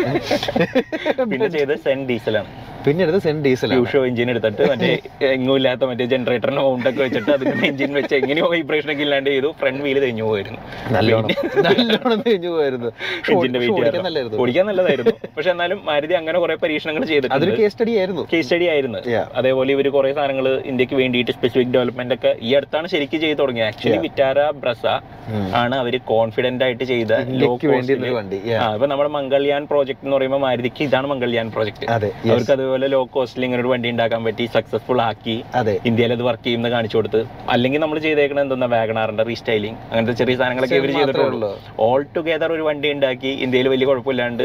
പിന്നെ ചെയ്ത് സെൻ ഡീസലാണ്
പിന്നെ എടുത്ത് സെൻ ഡീസൽ
യൂഷോ എഞ്ചിൻ എടുത്തിട്ട് മറ്റേ എങ്ങും ഇല്ലാത്ത മറ്റേ ജനറേറ്ററിന് മൗണ്ട് ഒക്കെ വെച്ചിട്ട് അതിന്റെ <laughs> എഞ്ചിൻ വെച്ച് എങ്ങനെയോ വൈബ്രേഷൻ ഒക്കെ ഇല്ലാണ്ട് ചെയ്തു. ഫ്രണ്ട് വീൽ തെഞ്ഞു പോയിരുന്നു.
നല്ലോണം <laughs> പോയിരുന്നു.
എഞ്ചിന്റെ
ഓടിക്കാൻ
നല്ലതായിരുന്നു. പക്ഷെ എന്നാലും മാരുതി അങ്ങനെ കുറെ പരീക്ഷണങ്ങൾ
അതൊരു
ചെയ്തിട്ടുണ്ട്
കേസ് സ്റ്റഡി ആയിരുന്നു.
കേസ് സ്റ്റഡി ആയിരുന്നു. അതേപോലെ ഇവർ കുറെ സാധനങ്ങൾ ഇന്ത്യയ്ക്ക് വേണ്ടിയിട്ട് സ്പെസിഫിക് ഡെവലപ്മെന്റ് ഒക്കെ ഈ അടുത്താണ് ശരിക്കും ചെയ്ത് തുടങ്ങിയത്. ആക്ച്വലി വിറ്റാര ബ്രസ ആണ് അവർ കോൺഫിഡന്റ് ആയിട്ട് ചെയ്ത
ലോക്ക് വേണ്ടി.
ഇപ്പൊ നമ്മുടെ മംഗൾയാൻ പ്രോജക്ട് എന്ന് പറയുമ്പോൾ മാരുതിക്ക് ഇതാണ് മംഗൾയാൻ പ്രോജക്ട് അവർക്ക് അതുപോലെ ലോ കോസ്റ്റിൽ ഇങ്ങനെ ഒരു വണ്ടി ഉണ്ടാക്കാൻ പറ്റി സക്സസ്ഫുൾ ആക്കി
അതെ.
ഇന്ത്യയിൽ അത് വർക്ക് ചെയ്യുന്ന കാണിച്ചു കൊടുത്ത്. അല്ലെങ്കിൽ നമ്മൾ ചെയ്തേക്കണ എന്തെന്നാ വാഗണാറിന്റെ റീസ്റ്റൈലിംഗ് അങ്ങനത്തെ ചെറിയ സാധനങ്ങളൊക്കെ ഇവർ ചെയ്തിട്ടുള്ളൂ. ഓൾ ടുഗദർ ഒരു വണ്ടി ഉണ്ടാക്കി ഇന്ത്യയിൽ വലിയ കുഴപ്പമില്ലാണ്ട്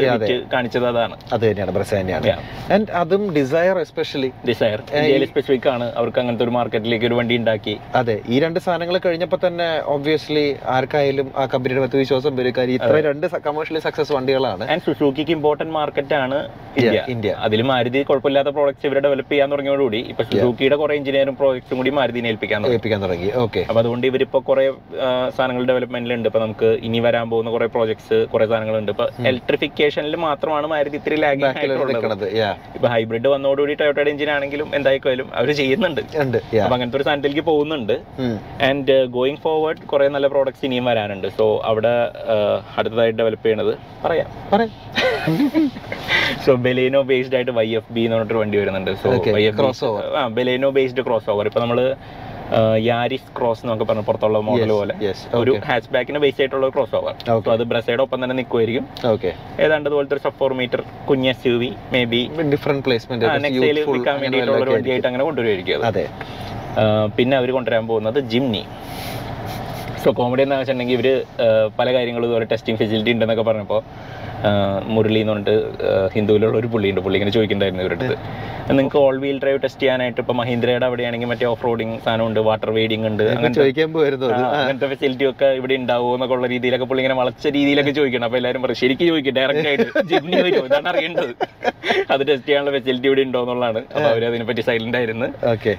കാണിച്ചത് അതാണ്.
അത് തന്നെയാണ് ബ്രസ തന്നെയാണ്. അതും ഡിസയർ എസ്പെഷ്യലി
ഡിസയർ ഇന്ത്യയിൽ സ്പെസിഫിക് ആണ്. അവർക്ക് അങ്ങനത്തെ ഒരു മാർക്കറ്റിലേക്ക് ഒരു വണ്ടി ഉണ്ടാക്കി.
അതെ ഈ രണ്ട് സാധനങ്ങൾ കഴിഞ്ഞപ്പോൾ തന്നെ ഒബ്വിയസ്ലി ആർക്കായാലും ആ കമ്പനിയുടെ പത്ത് വിശ്വാസം വരും. കാര്യം ഇത്ര രണ്ട് കമേഴ്ഷ്യലി സക്സസ് വണ്ടികളാണ്.
ആൻഡ് സുസൂക്കിക്ക് ഇമ്പോർട്ടന്റ് മാർക്കറ്റ് ആണ് ഇന്ത്യ.
ഇന്ത്യ.
അതിൽ മാരുതി കുഴപ്പമില്ലാത്ത പ്രോഡക്ട്സ് ഇവരെ ഡെവലപ്പ് ചെയ്യാൻ തുടങ്ങിയോടുകൂടി ഇപ്പൊ സുസുക്കിയുടെ കുറെ എഞ്ചിനീയറിംഗ് പ്രോജക്ട്സും കൂടി മാരുതിനെ ഏൽപ്പിക്കാൻ
ഏൽപ്പിക്കാൻ തുടങ്ങി. ഓക്കെ
അപ്പൊ അതുകൊണ്ട് ഇവരിപ്പോ കുറെ സാധനങ്ങൾ ഡെവലപ്മെന്റിലുണ്ട് ഇപ്പൊ നമുക്ക് ഇനി വരാൻ പോകുന്ന കുറെ പ്രോജക്ട്സ് കുറെ സാധനങ്ങളുണ്ട്. ഇപ്പൊ ഇലക്ട്രിഫിക്കേഷനിൽ മാത്രമാണ് മാരുതി ഇത്തിരി
ലാഗിങ്
ആയിട്ടുള്ളത്. ഇപ്പൊ ഹൈബ്രിഡ് വന്നതോടുകൂടി ടൊയോട്ടയുടെ എഞ്ചിൻ ആണെങ്കിലും എന്തായിക്കോയാലും അവർ ചെയ്യുന്നുണ്ട്. അപ്പൊ അങ്ങനത്തെ ഒരു സാധനത്തിലേക്ക് പോകുന്നുണ്ട്. ആൻഡ് ഗോയിങ് ഫോർവേഡ് കുറെ നല്ല പ്രോഡക്ട്സ് ഇനിയും വരാനുണ്ട്. സോ അവിടെ അടുത്തതായി അടുത്തതായിട്ട് ഡെവലപ്പ് ചെയ്യണത് പറയാം.
പറയാം.
സോ ബെലേനോ ബേസ്ഡ് ആയിട്ട് വൈ എഫ് ബി എന്ന് പറഞ്ഞിട്ട് വണ്ടി വരുന്നുണ്ട്. So crossover
crossover.
ആ ബെലേനോ ബേസ്ഡ് ക്രോസ് ഓവർ ഇപ്പൊ നമ്മൾ യാരിസ് ക്രോസ് എന്നൊക്കെ പറഞ്ഞ പുറത്തുള്ള മോഡൽ പോലെ ഒരു ഹാച്ച് ബാക്കിന് ബേസ് ആയിട്ടുള്ള ക്രോസ് ഓവർ. സോ അത് ബ്രസയുടെ ഒപ്പം തന്നെ നിൽക്കുമായിരിക്കും
ഓക്കെ
ഏതാണ്ട് അതുപോലത്തെ ഒരു സബ് ഫോർ മീറ്റർ കുഞ്ഞ S U V may be
different placement
നിൽക്കാൻ വേണ്ടിയിട്ടുള്ള ഒരു വണ്ടിയായിട്ട് അങ്ങനെ കൊണ്ടുവരുമായിരിക്കും അത്. പിന്നെ അവർ കൊണ്ടുവരാൻ പോകുന്നത് ജിംനി സോ കോമഡി എന്താണെന്ന് വെച്ചിട്ടുണ്ടെങ്കിൽ ഇവർ പല കാര്യങ്ങളും ഇതുപോലെ ടെസ്റ്റിംഗ് ഫെസിലിറ്റി ഉണ്ടെന്നൊക്കെ പറഞ്ഞപ്പോൾ മുരളി എന്ന് പറഞ്ഞിട്ട് ഹിന്ദുവിലുള്ള ഒരു പുള്ളിയുണ്ട് പുള്ളി ഇങ്ങനെ ചോദിക്കുന്നുണ്ടായിരുന്നു ഇവരുടെ അടുത്ത്. നിങ്ങൾക്ക് ഓൾ വീൽ ഡ്രൈവ് ടെസ്റ്റ് ചെയ്യാനായിട്ട് ഇപ്പൊ മഹീന്ദ്രയുടെ അവിടെയാണെങ്കിൽ മറ്റേ ഓഫ് റോഡിങ് സാധനമുണ്ട് വാട്ടർ വെയ്ഡിംഗ് ഉണ്ട് അങ്ങനത്തെ ഫെസിലിറ്റി ഒക്കെ ഇവിടെ ഉണ്ടാവുമോ എന്നൊക്കെ ഉള്ള രീതിയിലൊക്കെ പുള്ളി ഇങ്ങനെ വളച്ച രീതിയിലൊക്കെ ചോദിക്കണം. അപ്പൊ എല്ലാവരും പറയും ശരിക്കും ചോദിക്കും ഡയറക്റ്റ് ആയിട്ട് ജിമ്നി ചോദിക്കും ഇതാണ് അറിയേണ്ടത്. അത് ടെസ്റ്റ് ചെയ്യാനുള്ള ഫെസിലിറ്റി ഇവിടെ ഉണ്ടോ എന്നുള്ളതാണ്. അപ്പൊ അവർ അതിനെപ്പറ്റി സൈലന്റ് ആയിരുന്നു.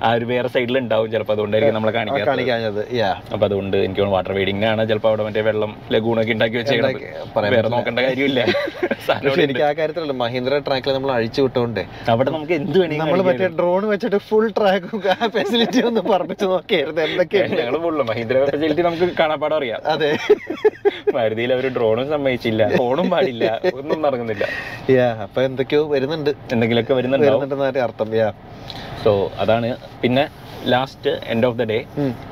ആ ഒരു വേറെ സൈഡിൽ ഉണ്ടാവും ചിലപ്പോൾ അതുകൊണ്ടായിരിക്കും നമ്മളെ കാണിക്കാത്തത്. അപ്പൊ അതുകൊണ്ട് എനിക്ക് വാട്ടർ വെയ്ഡിംഗിനാണ് ചിലപ്പോൾ അവിടെ മറ്റേ വെള്ളം ലഗൂണൊക്കെ ഉണ്ടാക്കി വെച്ചേക്കണത്. വേറെ നോക്കേണ്ട കാര്യമില്ല.
പക്ഷെ എനിക്ക് ആ കാര്യത്തിലല്ല. മഹീന്ദ്ര ട്രാക്കിൽ നമ്മൾ അഴിച്ചു വിട്ടോണ്ടേ.
അവിടെ നമുക്ക് എന്ത്
നമ്മൾ മറ്റേ ഡ്രോൺ വെച്ചിട്ട് ഫുൾ ട്രാക്കും ഫെസിലിറ്റി ഒന്ന് പറഞ്ഞു നോക്കിയായിരുന്നു. എന്തൊക്കെയാണ്
ഞങ്ങൾ ഫുള്ള് മഹീന്ദ്ര ഫെസിലിറ്റി നമുക്ക് കാണാപ്പാടം അറിയാം.
അതെ.
മാരുതിയിൽ അവർ ഡ്രോണും സമ്മതിച്ചില്ല. ഫോണും പാടില്ല. ഒന്നും നടക്കുന്നില്ല.
യാ അപ്പൊ എന്തൊക്കെയോ വരുന്നുണ്ട്.
എന്തെങ്കിലുമൊക്കെ വരുന്നുണ്ട്
വരുന്നുണ്ടെന്നാണ് അർത്ഥം. യാ
സോ അതാണ്. പിന്നെ last end of the day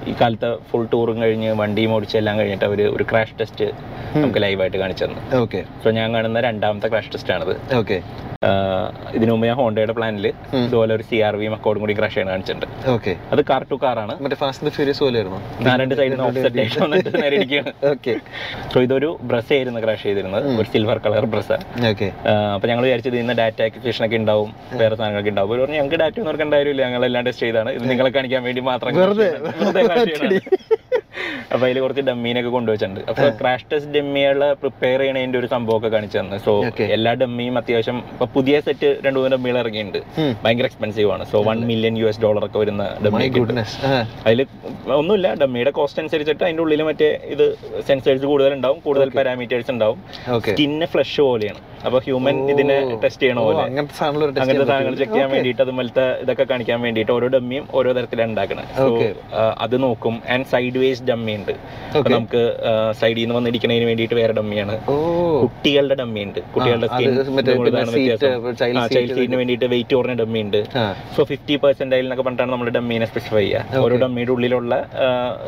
ഈ കാലത്ത് ഫുൾ ടൂറും കഴിഞ്ഞ് വണ്ടിയും ഓടിച്ച് എല്ലാം കഴിഞ്ഞിട്ട് അവർ ഒരു ക്രാഷ് ടെസ്റ്റ് നമുക്ക് ലൈവായിട്ട് കാണിച്ചു തന്നു.
ഓക്കെ
സോ ഞാൻ കാണുന്ന രണ്ടാമത്തെ ക്രാഷ് ടെസ്റ്റ് ആണത്.
ഓക്കെ
ഇതിനു മുമ്പ് ഞാൻ ഹോണ്ടയുടെ പ്ലാനിൽ. ഇതുപോലെ ഒരു സി ആർ വിയും മക്കോടും കൂടി ക്രാഷ് ചെയ്യാൻ കാണിച്ചിട്ടുണ്ട്.
ഓക്കെ
അത് കാർ ടു കാറാണ്
മറ്റേ ഫാസ്റ്റ് ഫ്യൂരിയസ് പോലെ ആയിരുന്നു?
ഞാൻ രണ്ട് സൈഡിൽ നിന്ന് ഓഫ്സെറ്റ് ആയിട്ട് <laughs> വന്നിട്ട് നേരെ ഇരിക്കുകയാണ്.
ഓക്കെ
സോ ഇതൊരു ബ്രസ് ആയിരുന്നു ക്രാഷ് ചെയ്തിരുന്നത്. ഒരു സിൽവർ കളർ ബ്രസ്
ഓക്കെ
അപ്പൊ ഞങ്ങൾ വിചാരിച്ചത് ഇന്ന് ഡാറ്റ അക്വിസിഷൻ ഒക്കെ ഉണ്ടാവും. വേറെ സാധനങ്ങളൊക്കെ ഉണ്ടാവും. പറഞ്ഞു ഞങ്ങൾക്ക് ഡാറ്റ ഒന്നും എടുക്കേണ്ട കാര്യമില്ല. ഞങ്ങൾ എല്ലാം ടെസ്റ്റ് ചെയ്താണ്. ഇത് നിങ്ങളെ കാണിക്കാൻ വേണ്ടി മാത്രം. അപ്പൊ അതിൽ കുറച്ച് ഡമ്മീനൊക്കെ കൊണ്ടുവച്ചിട്ടുണ്ട് അപ്പൊ ക്രാഷ് ടെസ്റ്റ് ഡമ്മികളെ പ്രിപ്പയർ ചെയ്യണതിന്റെ ഒരു സംഭവമൊക്കെ കാണിച്ചു തന്നെ. സോ എല്ലാ ഡമ്മിയും അത്യാവശ്യം ഇപ്പൊ പുതിയ സെറ്റ് രണ്ടു മൂന്ന് ഡമ്മികൾ ഇറങ്ങിയിട്ടുണ്ട്. ഭയങ്കര എക്സ്പെൻസീവ് ആണ്. So one million U S dollar ഒക്കെ വരുന്ന ഡമ്മി അതിൽ ഒന്നുമില്ല. ഡമ്മിയുടെ കോസ്റ്റ് അനുസരിച്ചിട്ട് അതിന്റെ ഉള്ളിൽ മറ്റേ ഇത് സെൻസേഴ്സ് കൂടുതൽ ഉണ്ടാവും. കൂടുതൽ പാരാമീറ്റേഴ്സ് ഉണ്ടാവും സ്കിന്ന് ഫ്ലഷ് പോലെയാണ്. അപ്പൊ ഹ്യൂമൻ ഇതിനെ ടെസ്റ്റ് ചെയ്യണ പോലെ.
അങ്ങനത്തെ സാധനങ്ങൾ
ചെക്ക് ചെയ്യാൻ വേണ്ടിയിട്ട് അതുപോലത്തെ ഇതൊക്കെ കാണിക്കാൻ വേണ്ടിയിട്ട് ഓരോ ഡമ്മിയും ഓരോ തരത്തിലാണ് ഉണ്ടാക്കണത് സോ അത് നോക്കും. ആൻഡ് സൈഡ് വേസ് ഡമ്മി ഉണ്ട് നമുക്ക് സൈഡിൽ നിന്ന് വന്നിരിക്കുന്നതിന് വേണ്ടിയിട്ട് വേറെ ഡമ്മിയാണ് കുട്ടികളുടെ ഡമ്മി ഉണ്ട്. കുട്ടികളുടെ ചൈൽഡ് സീറ്റിന് വേണ്ടിയിട്ട് വെയിറ്റ് കുറഞ്ഞ ഡമ്മി ഉണ്ട്. സോ ഫിഫ്റ്റി പെർസെന്റൈൽ എന്നൊക്കെ പറഞ്ഞിട്ടാണ് നമ്മൾ ഡമ്മീനെ സ്പെസിഫൈ ചെയ്യുക ഓരോ ഡമ്മിയുടെ ഉള്ളിലുള്ള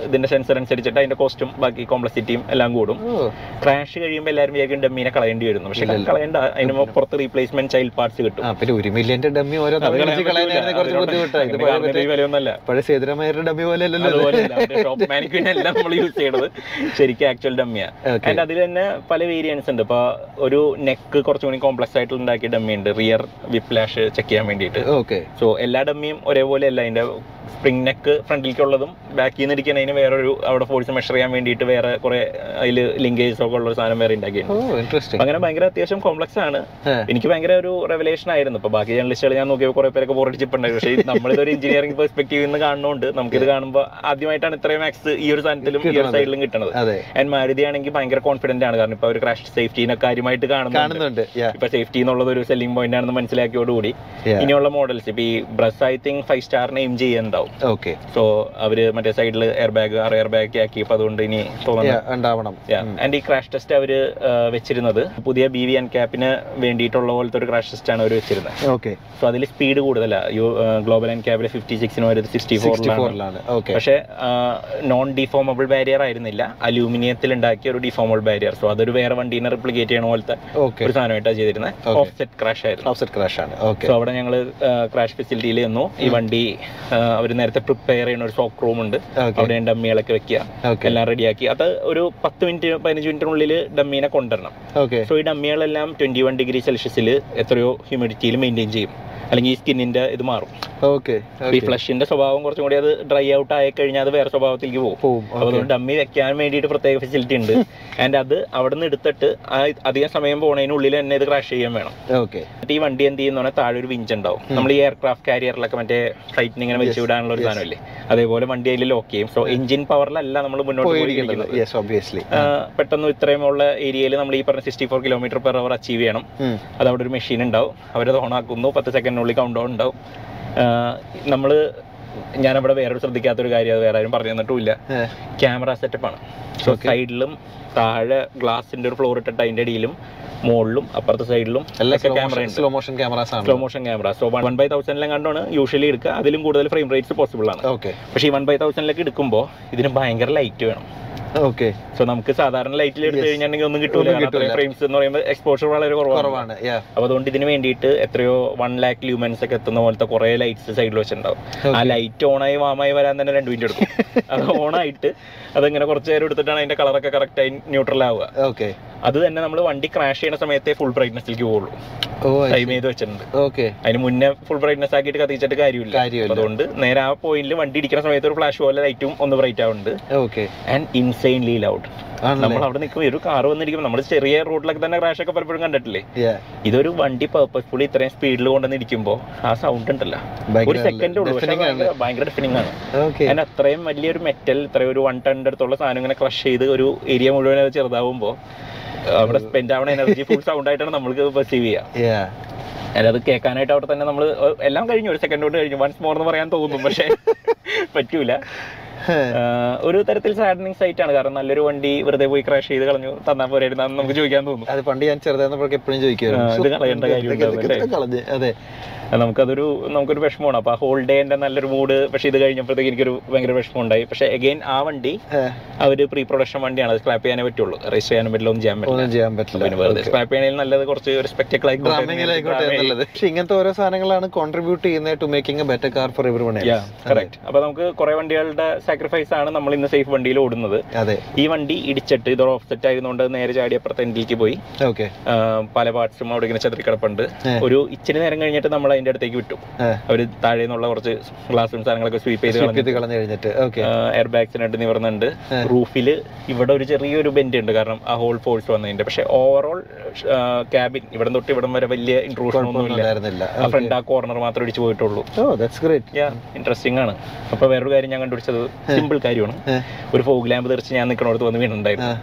ഇതിന്റെ സെൻസർ അനുസരിച്ചിട്ട് അതിന്റെ കോസ്റ്റും ബാക്കി കോംപ്ലക്സിറ്റിയും എല്ലാം കൂടും. ക്രാഷ് കഴിയുമ്പോൾ എല്ലാവരും വേഗം ഡമ്മീനെ കളയേണ്ടി വരുന്നു. പക്ഷെ കളയേണ്ട അതിന് പുറത്ത് റീപ്ലേസ്മെന്റ് ചൈൽഡ് പാർട്സ് കിട്ടും.
പിന്നെ ഒരു മില്യന്റെ ഡമ്മി ഓരോ കുറച്ച് ബുദ്ധിമുട്ടാണ് പഴയ ഡമ്മി പോലെ അല്ലല്ലോ
നമ്മൾ യൂസ് ചെയ്യണത്. ശരിക്കും ആക്ച്വൽ ഡമ്മിയാ
അതിന്റെ
ആൻഡ് അതിൽ തന്നെ പല വേരിയൻസ് ഉണ്ട്. ഇപ്പൊ ഒരു നെക്ക് കുറച്ചും കൂടി കോംപ്ലക്സ് ആയിട്ട് ഉണ്ടാക്കിയ ഡമ്മി ഉണ്ട്. റിയർ വിപ്ലാഷ് ചെക്ക് ചെയ്യാൻ വേണ്ടിയിട്ട്.
ഓക്കെ
സോ എല്ലാ ഡമ്മിയും ഒരേപോലെ അല്ല അതിന്റെ സ്പ്രിംഗ് നെക്ക് ഫ്രണ്ടിലേക്കുള്ളതും ബാക്കിൽ നിന്ന് ഇരിക്കുന്നതിന് ഒരു അവിടെ ഫോഴ്സ് മെഷർ ചെയ്യാൻ വേണ്ടിയിട്ട് വേറെ കുറെ അതിൽ ലിങ്കേജ് ഒക്കെ ഉള്ള ഒരു സാധനം വേറെ ഉണ്ടാക്കിയിട്ടുണ്ട്. അങ്ങനെ ഭയങ്കര അത്യാവശ്യം കോംപ്ലക്സ് ആണ്. എനിക്ക് ഭയങ്കര ഒരു റെവലേഷൻ ആയിരുന്നു. ഇപ്പൊ ബാക്കി ജേർണലിസ്റ്റുകൾ ഞാൻ നോക്കിയപ്പോൾ കുറെ പേരൊക്കെ ബോറടിച്ചിട്ടുണ്ടായി പക്ഷേ നമ്മളിതൊരു എഞ്ചിനീയറിംഗ് പെർസ്പെക്റ്റീവിൽ നിന്ന് കാണുന്നതുകൊണ്ട് നമുക്കിത് കാണുമ്പോൾ ആദ്യമായിട്ടാണ് ഇത്രയും മാക്സ് ഈ ഒരു സാധനത്തിലും ഈ ഒരു സൈഡിലും കിട്ടുന്നത് ആൻഡ് മാരുതി ആണെങ്കിൽ ഭയങ്കര കോൺഫിഡന്റ് ആണ്. കാരണം ഇപ്പൊ ഒരു ക്രാഷ് സേഫ്റ്റീനെ കാര്യമായിട്ട് കാണുന്നുണ്ട്. ഇപ്പൊ സേഫ്റ്റി എന്നുള്ളത് ഒരു സെല്ലിംഗ് പോയിന്റ് ആണെന്ന് മനസ്സിലാക്കിയോടുകൂടി ഇനിയുള്ള മോഡൽസ് ഇപ്പൊ ഈ ബ്രസ് ഐ തിങ്ക് ഫൈവ് സ്റ്റാറിനെ എയിം ചെയ്യുന്നുണ്ടാവും
ഓക്കെ
സോ അവർ മറ്റേ സൈഡിൽ എയർ ബാഗ് ആറ് എയർ ബാഗ് ആക്കി അപ്പൊ അതുകൊണ്ട് ഇനി തോന്നുന്നു
ഉണ്ടാവണം.
ആൻഡ് ഈ ക്രാഷ് ടെസ്റ്റ് അവർ വെച്ചിരുന്നത് പുതിയ ബി വി എൻ ക്യാപ്പിന് വേണ്ടിയിട്ടുള്ള പോലത്തെ ഒരു ക്രാഷ് ടെസ്റ്റ് ആണ് അവർ വെച്ചിരുന്നത്.
ഓക്കെ
സോ അതിൽ സ്പീഡ് കൂടുതലാണ് യു ഗ്ലോബൽ ആൻഡ് ക്യാബിൽ ഫിഫ്റ്റി സിക്സിന് വരുന്നത് സിക്സ്റ്റി ഫോറിലാണ് പക്ഷേ നോൺ ഡിഫോമബിൾ ബാരിയർ ആയിരുന്നില്ല. അലൂമിനിയത്തിൽ ഉണ്ടാക്കിയ ഒരു ഡിഫോമബിൾ ബാരിയർ സോ അതൊരു വേറെ വണ്ടീനെ റിപ്ലിക്കേറ്റ് ചെയ്യണ പോലത്തെ ഒരു സാധനമായിട്ടാണ് ചെയ്തിരുന്നത്
ഓഫ്സെറ്റ്
ഓഫ് സെറ്റ് ക്രാഷ് ആയിരുന്നു.
ഓഫ്സെറ്റ് ക്രാഷ് ആണ്. ഓക്കെ
സോ അവിടെ ഞങ്ങൾ ക്രാഷ് ഫെസിലിറ്റിയിൽ നിന്നു. ഈ വണ്ടി അവർ നേരത്തെ പ്രിപ്പയർ ചെയ്യുന്ന ഒരു ഷോക്ക് റൂം ഉണ്ട്. അവിടെ ഡമ്മികളൊക്കെ വെക്കുക. എല്ലാം റെഡിയാക്കി അത് ഒരു പത്ത് മിനിറ്റ് പതിനഞ്ച് മിനിറ്റിനുള്ളിൽ ഡമ്മീനെ കൊണ്ടുവരണം. സോ ഈ ഡമ്മികളെല്ലാം ട്വന്റി വൺ ഡിഗ്രി സെൽഷ്യസിൽ എത്രയോ ഹ്യൂമിഡിറ്റിയിൽ മെയിന്റെയിൻ ചെയ്യും. അല്ലെങ്കിൽ ഈ സ്കിന്നിന്റെ ഇത് മാറും.
ഓക്കെ
ഈ ഫ്ലഷിന്റെ സ്വഭാവം കുറച്ചും കൂടി അത് ഡ്രൈ ഔട്ട് ആയി കഴിഞ്ഞാൽ അത് വേറെ സ്വഭാവത്തിലേക്ക് പോകും. അതുകൊണ്ട് ഡമ്മി വെക്കാൻ വേണ്ടിയിട്ട് പ്രത്യേക ഫെസിലിറ്റി ഉണ്ട്. <laughs> ആൻഡ് അത് അവിടെ നിന്ന് എടുത്തിട്ട് അധികം സമയം പോണതിനുള്ളിൽ തന്നെ ഇത് ക്രാഷ് ചെയ്യാൻ വേണം.
ഓക്കെ
എന്നിട്ട് ഈ വണ്ടി എന്ത് ചെയ്യുന്ന പറഞ്ഞാൽ താഴെ ഒരു വിഞ്ച് ഉണ്ടാവും. നമ്മൾ ഈ എയർക്രാഫ്റ്റ് കാരിയറിലൊക്കെ മറ്റേ ഫ്ലൈറ്റിന് ഇങ്ങനെ വെച്ച് വിടാനുള്ള ഒരു സാധനമല്ലേ? അതേപോലെ വണ്ടി അതിൽ ലോക്ക് ചെയ്യും. സോ എഞ്ചിൻ പവറിലല്ല നമ്മൾ മുന്നോട്ട്
പോയിരിക്കുന്നത്.
പെട്ടെന്ന് ഇത്രയും ഉള്ള ഏരിയയിൽ നമ്മൾ ഈ പറഞ്ഞ sixty four kilometre per hour achieve ചെയ്യണം. അത് അവിടെ ഒരു മെഷീൻ ഉണ്ടാവും. അവരത് ഓൺ ആക്കുന്നു. പത്ത് സെക്കൻഡിനുള്ളിൽ കൗണ്ട് ഡൗൺ ഉണ്ടാവും നമ്മൾ ഞാനവിടെ വേറൊരു ശ്രദ്ധിക്കാത്തൊരു കാര്യം അത് വേറെ ആരും പറഞ്ഞു തന്നിട്ടുമില്ല. ക്യാമറ സെറ്റപ്പ് സോ സൈഡിലും താഴെ ഗ്ലാസിന്റെ ഒരു ഫ്ലോർ ഇട്ടിട്ട് അതിന്റെ അടിയിലും മുകളിലും അപ്പുറത്തെ സൈഡിലും
സ്ലോ മോഷൻ ക്യാമറാസ് ആണ്.
Slow motion camera so one by തൗസൻഡിലും കണ്ടാണ്. യൂഷ്വലി എടുക്കുക. അതിലും കൂടുതൽ ഫ്രെയിം റേറ്റ്സ് പോസിബിൾ ആണ്. പക്ഷേ ഈ വൺ ബൈ തൗസൻഡിലേക്ക് എടുക്കുമ്പോൾ ഇതിന് ഭയങ്കര ലൈറ്റ് വേണം.
ഓക്കെ
സോ നമുക്ക് സാധാരണ ലൈറ്റിൽ എടുത്തു. കഴിഞ്ഞിട്ടുണ്ടെങ്കിൽ ഒന്നും കിട്ടൂല.
ഒന്നും
കാരണം അത്രയും
കിട്ടൂല.
ഫ്രെയിംസ് എന്ന് പറയുമ്പോൾ എക്സ്പോഷർ വളരെ കുറവാണ്. അപ്പൊ അതുകൊണ്ട് ഇതിന് വേണ്ടിയിട്ട് എത്രയോ വൺ ലാക്ക് ലൂമൻസ് ഒക്കെ എത്തുന്ന പോലത്തെ കുറെ ലൈറ്റ്സ് സൈഡിൽ വെച്ചിട്ടുണ്ടാവും. ആ ലൈറ്റ് ഓണായി വാമായി വരാൻ തന്നെ രണ്ട് മിനിറ്റ് എടുക്കും. അത് <laughs> ഓണായിട്ട് അതങ്ങനെ കുറച്ച് നേരം എടുത്തിട്ടാണ് അതിന്റെ കളറൊക്കെ കറക്റ്റായി ന്യൂട്രൽ ആവുക.
ഓക്കെ
അത് തന്നെ നമ്മൾ വണ്ടി ക്രാഷ് ചെയ്യുന്ന സമയത്തെ ഫുൾ ബ്രൈറ്റ്നസ്സിലേക്ക് പോകുള്ളൂ. ടൈം ചെയ്ത് വെച്ചിട്ടുണ്ട്.
ഓക്കെ
അതിന് മുന്നേ ഫുൾ ബ്രൈറ്റ്നെസ് ആക്കിയിട്ട് കത്തിച്ചിട്ട് കാര്യമില്ല. അതുകൊണ്ട് നേരെ ആ പോയിന്റിൽ വണ്ടി ഇടിക്കുന്ന സമയത്ത് ഒരു ഫ്ലാഷ് പോലെ ലൈറ്റും ഒന്ന് ബ്രൈറ്റ് ആവുന്നുണ്ട്.
ഓക്കെ
ആൻഡ് ഇൻസൈൻലി ലൗഡ് നമ്മൾ അവിടെ നിൽക്കുമ്പോൾ ഒരു കാർ വന്നിരിക്കുമ്പോൾ നമ്മൾ ചെറിയ റോഡിലൊക്കെ തന്നെ ക്രാഷ് ഒക്കെ പലപ്പോഴും കണ്ടിട്ടില്ലേ? ഇതൊരു വണ്ടി പേർപ്പസ്ഫുള്ളി ഇത്രയും സ്പീഡിൽ കൊണ്ടുവന്ന് ഇരിക്കുമ്പോൾ ആ സൗണ്ട് ഉണ്ടല്ലോ. ഒരു സെക്കൻഡ് ഉള്ളൂ. ഭയങ്കര- ഡിഫിനിങ് ആണ്. അതിന് അത്രയും വലിയൊരു മെറ്റൽ ഇത്രയും ഒരു വൺ ടണ്ണിന്റെ അടുത്തുള്ള സാധനം ഇങ്ങനെ ക്രഷ് ചെയ്ത് ഒരു ഏരിയ മുഴുവൻ അത് ചെറുതാവുമ്പോൾ അവിടെ സ്പെൻഡ് ആവുന്ന എനർജി ഫുൾ സൗണ്ട് ആയിട്ടാണ് നമ്മൾക്ക് പെർസീവ് ചെയ്യുക അത് കേൾക്കാനായിട്ട് അവിടെ തന്നെ നമ്മൾ എല്ലാം കഴിഞ്ഞു ഒരു സെക്കൻഡ് കൊണ്ട് കഴിഞ്ഞു. വൺസ് മോർ എന്ന് പറയാൻ തോന്നും പക്ഷേ <laughs> പറ്റൂല. ഒരു തരത്തിൽ സാഡനിങ് സൈറ്റ് ആണ്. കാരണം നല്ലൊരു വണ്ടി വെറുതെ പോയി ക്രാഷ് ചെയ്ത് കളഞ്ഞു തന്നാൽ പോരായിരുന്നു നമുക്ക് ചോദിക്കാൻ തോന്നും.
അത് പണ്ട് ഞാൻ ചെറുതായിരുന്നപ്പോഴൊക്കെ എപ്പോഴും ചോദിക്കുമായിരുന്നു.
നമുക്കതൊരു നമുക്കൊരു വിഷമമാണ്. അപ്പോൾ ആ ഹോൾ ഡേന്റെ നല്ലൊരു മൂഡ് പക്ഷേ ഇത് കഴിഞ്ഞപ്പോഴത്തേക്ക് എനിക്കൊരു ഭയങ്കര വിഷമം ഉണ്ടായി പക്ഷേ അഗൈൻ ആ വണ്ടി
അവർ
അവർ പ്രീ പ്രൊഡക്ഷൻ വണ്ടിയാണ്. അത് സ്ക്രാപ്പ് ചെയ്യാനേ പറ്റുള്ളൂ. രജിസ്റ്റർ ചെയ്യാനും പറ്റില്ല ഒന്നും ചെയ്യാൻ പറ്റില്ല.
ചെയ്യാൻ പറ്റില്ല.
പിന്നെ വെറുതെ സ്ക്രാപ്പ് ചെയ്യണേൽ നല്ലത് കുറച്ച് ഒരു സ്പെക്ടക്കിൾ
എന്നുള്ളത്. പക്ഷെ ഇങ്ങനത്തെ ഓരോ സാധനങ്ങളാണ് കോൺട്രിബ്യൂട്ട് ചെയ്യുന്നത് to making a better car for everyone
correct അപ്പൊ നമുക്ക് കുറെ വണ്ടികളുടെ സാക്രിഫൈസ് ആണ് നമ്മൾ ഇന്ന് സേഫ് വണ്ടിയിൽ ഓടുന്നത്.
അതെ.
ഈ വണ്ടി ഇടിച്ചിട്ട് ഇത് ഓഫ്സെറ്റ് ആയതുകൊണ്ട് നേരെ ചാടി അപ്പുറത്തെ എൻഡിലേക്ക് പോയി.
ഓക്കെ
പല പാർട്സും അവിടെ ഇങ്ങനെ ചതിരിക്കിടപ്പുണ്ട്. ഒരു ഇച്ചിരി നേരം കഴിഞ്ഞിട്ട് നമ്മൾ അതിന്റെ അടുത്തേക്ക് വിട്ടു. അവർ താഴെ നിന്നുള്ള കുറച്ച് ഗ്ലാസും സാധനങ്ങളൊക്കെ സ്വീപ്പ് ചെയ്ത് കളഞ്ഞു
കഴിഞ്ഞിട്ട് ഓക്കെ
എയർ ബാഗ്സിനായിട്ട് നിവർന്നുണ്ട്. റൂഫിൽ ഇവിടെ ഒരു ചെറിയൊരു ബെൻഡ് ഉണ്ട് കാരണം ആ ഹോൾ ഫോഴ്സ് വന്നതിന്റെ പക്ഷെ ഓവറോൾ ക്യാബിൻ ഇവിടെ തൊട്ട് ഇവിടം വരെ വലിയ ഇൻട്രൂഷൻ ഒന്നും
ഇല്ല.
ആ ഫ്രണ്ട് ആ കോർണർ മാത്രം ഇടിച്ചു പോയിട്ടുള്ളൂ. ഇൻട്രസ്റ്റിംഗ് ആണ്. അപ്പൊ വേറൊരു കാര്യം ഞാൻ കണ്ടുപിടിച്ചത് സിമ്പിൾ കാര്യമാണ്. ഒരു ഫോഗ് ലാമ്പ് തെറിച്ച് ഞാൻ നിൽക്കണോടത്ത് വന്ന് വീണുണ്ടായിരുന്നു.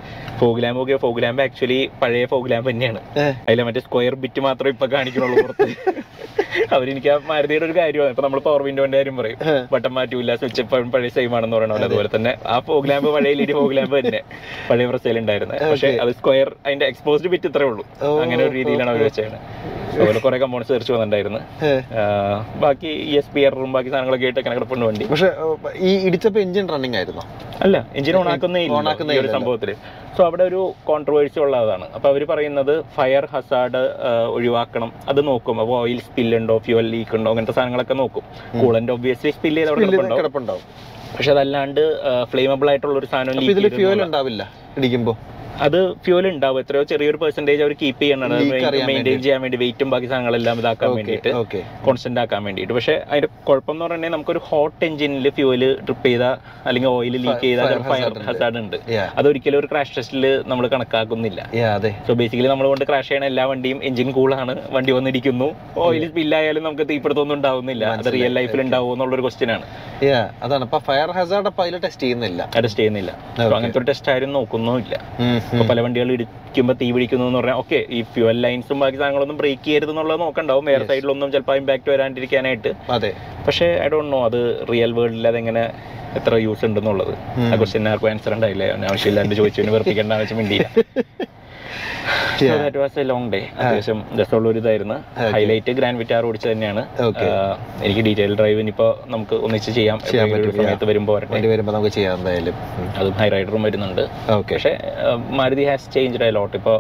ഫോഗ് ലാമ്പ് ഒക്കെ ഫോഗ് ലാമ്പ് ആക്ച്വലി പഴയ ഫോഗ് ലാമ്പ് തന്നെയാണ്. അതിലെ മറ്റേ സ്ക്വയർ ബിറ്റ് മാത്രമേ ഇപ്പൊ കാണിക്കണുള്ളൂ പുറത്ത്. <laughs> അവരെനിക്ക് ആ മാരുതിയുടെ ഒരു കാര്യമാണ്. ഇപ്പൊ നമ്മൾ പവർ വിൻഡോന്റെ കാര്യം പറയും. ബട്ടൺ മാറ്റൂല സ്വിച്ച് എപ്പോഴും പഴയ സെയിം ആണെന്ന് പറയണ പോലെ അതുപോലെ തന്നെ ആ ഫോഗ് ലാമ്പ് പഴയ ലീഡി ഫോഗ് ലാമ്പ് തന്നെ. പഴയ പ്രസയിൽ ഉണ്ടായിരുന്നത് പക്ഷെ അത് സ്ക്വയർ അതിന്റെ എക്സ്പോസ്ഡ് ബിറ്റ് ഇത്രേ ഉള്ളൂ. അങ്ങനെ ഒരു രീതിയിലാണ് അവർ വെച്ചത് അതുപോലെ കുറെ കമ്പോണൻസ് തീർച്ചു വന്നിട്ടുണ്ടായിരുന്നു. ബാക്കി ഇ എസ് പി എറും ബാക്കി സാധനങ്ങളൊക്കെ ആയിട്ട് കിടപ്പുണ്ട് വണ്ടി.
പക്ഷെ ഈ ഇടിച്ചപ്പോ എഞ്ചിൻ റണ്ണിങ് ആയിരുന്നു?
അല്ല എഞ്ചിൻ
on ആക്കുന്നേ
ഒരു. സംഭവത്തിൽ സോ അവിടെ ഒരു കോൺട്രവേഴ്സി ഉള്ളതാണ്. അപ്പൊ അവർ പറയുന്നത് ഫയർ ഹസാർഡ് ഒഴിവാക്കണം. അത് നോക്കും. അപ്പോൾ ഓയിൽ സ്പിൽ ഉണ്ടോ? ഫ്യൂവൽ ലീക്ക് ഉണ്ടോ? അങ്ങനത്തെ സാധനങ്ങളൊക്കെ നോക്കും. കൂളന്റ് ഒബ്വിയസ്ലി സ്പിൽ ചെയ്ത് കിടപ്പുണ്ടാവും. പക്ഷെ അതല്ലാണ്ട് ഫ്ലെയിമബിൾ ആയിട്ടുള്ള ഒരു സാധനം
ഇതിൽ
ഫ്യൂവൽ
ഉണ്ടാവില്ല ഇടിക്കുമ്പോ?
അത് ഫ്യൂൽ ഉണ്ടാവും എത്രയോ ചെറിയൊരു പെർസെന്റേജ് അവർ കീപ്പ് ചെയ്യണം
മെയിന്റെയിൻ
ചെയ്യാൻ വേണ്ടി വെയിറ്റും ബാക്കി സാധനങ്ങളെല്ലാം ഇതാക്കാൻ വേണ്ടിയിട്ട് കോൺസ്റ്റന്റ് ആക്കാൻ വേണ്ടിയിട്ട്. പക്ഷെ അതിന്റെ കുഴപ്പം എന്ന് പറഞ്ഞാൽ നമുക്കൊരു ഹോട്ട് എഞ്ചിനിൽ ഫ്യൂൽ ട്രിപ്പ് ചെയ്ത അല്ലെങ്കിൽ ഓയിൽ ലീക്ക് ചെയ്ത ഫയർ
ഹസാഡ് ഉണ്ട്.
ഹസാർഡ് ഉണ്ട്. അതൊരിക്കലും ഒരു ക്രാഷ് ടെസ്റ്റിൽ നമ്മൾ കണക്കാക്കുന്നില്ല. സോ ബേസിക്കലി നമ്മൾ കൊണ്ട് ക്രാഷ് ചെയ്യണ എല്ലാ വണ്ടിയും എഞ്ചിൻ കൂളാണ് വണ്ടി വന്നിരിക്കുന്നു. ഓയിൽ സ്പില്ലായാലും നമുക്ക് തീപിടുത്തൊന്നും ഉണ്ടാവുന്നില്ല. അത് റിയൽ ലൈഫിൽ ഉണ്ടാവുമോ എന്നുള്ളൊരു ക്വസ്റ്റ്യൻ ആണ്.
അതാണ്. ഇപ്പൊ ഫയർ ഹസാർഡ് അതിൽ ടെസ്റ്റ് ചെയ്യുന്നില്ല.
ടെസ്റ്റ് ചെയ്യുന്നില്ല. അങ്ങനത്തെ ഒരു ടെസ്റ്റ് ആരും നോക്കുന്നുമില്ല.
ഉം.
പല വണ്ടികൾ ഇടിക്കുമ്പോൾ തീ പിടിക്കുന്നു എന്ന് പറഞ്ഞാൽ ഓക്കെ ഈ ഫ്യൂവൽ ലൈൻസും ബാക്കി സാധനങ്ങളൊന്നും ബ്രേക്ക് ചെയ്യരുത് എന്നുള്ളത് നോക്കണ്ടാവും. വേറെ സൈഡിലൊന്നും ചിലപ്പോൾ ഇമ്പാക്ട് വരാണ്ടിരിക്കാനായിട്ട്.
അതെ.
പക്ഷേ ഐ ഡോണ്ട് നോ അത് റിയൽ വേൾഡിൽ അതെങ്ങനെ എത്ര യൂസ് ഉണ്ടെന്നുള്ളത്. ആ ക്വസ്റ്റ്യൻ ആർക്കും ആൻസർ ഉണ്ടായില്ല? ആവശ്യമില്ലാണ്ട് ചോദിച്ചു വെറുപ്പിക്കേണ്ട ആവശ്യം മിണ്ടിയില്ല. <laughs>
Yeah.
That was a long day അത്യാവശ്യം രസമുള്ള ഒരു ഇതായിരുന്നു ഹൈലൈറ്റ് ഗ്രാൻഡ് വിറ്റാർ ഓടിച്ച് തന്നെയാണ്. എനിക്ക് ഡീറ്റെയിൽ ഡ്രൈവ് ഇനിയിപ്പോ നമുക്ക് ഒന്നിച്ച് ചെയ്യാം. സമയത്ത് വരുമ്പോൾ
വരുമ്പോ നമുക്ക് ചെയ്യാം എന്തായാലും.
അതും ഹൈ റൈഡറും വരുന്നുണ്ട്. പക്ഷേ Maruti has change a lot ഇപ്പോൾ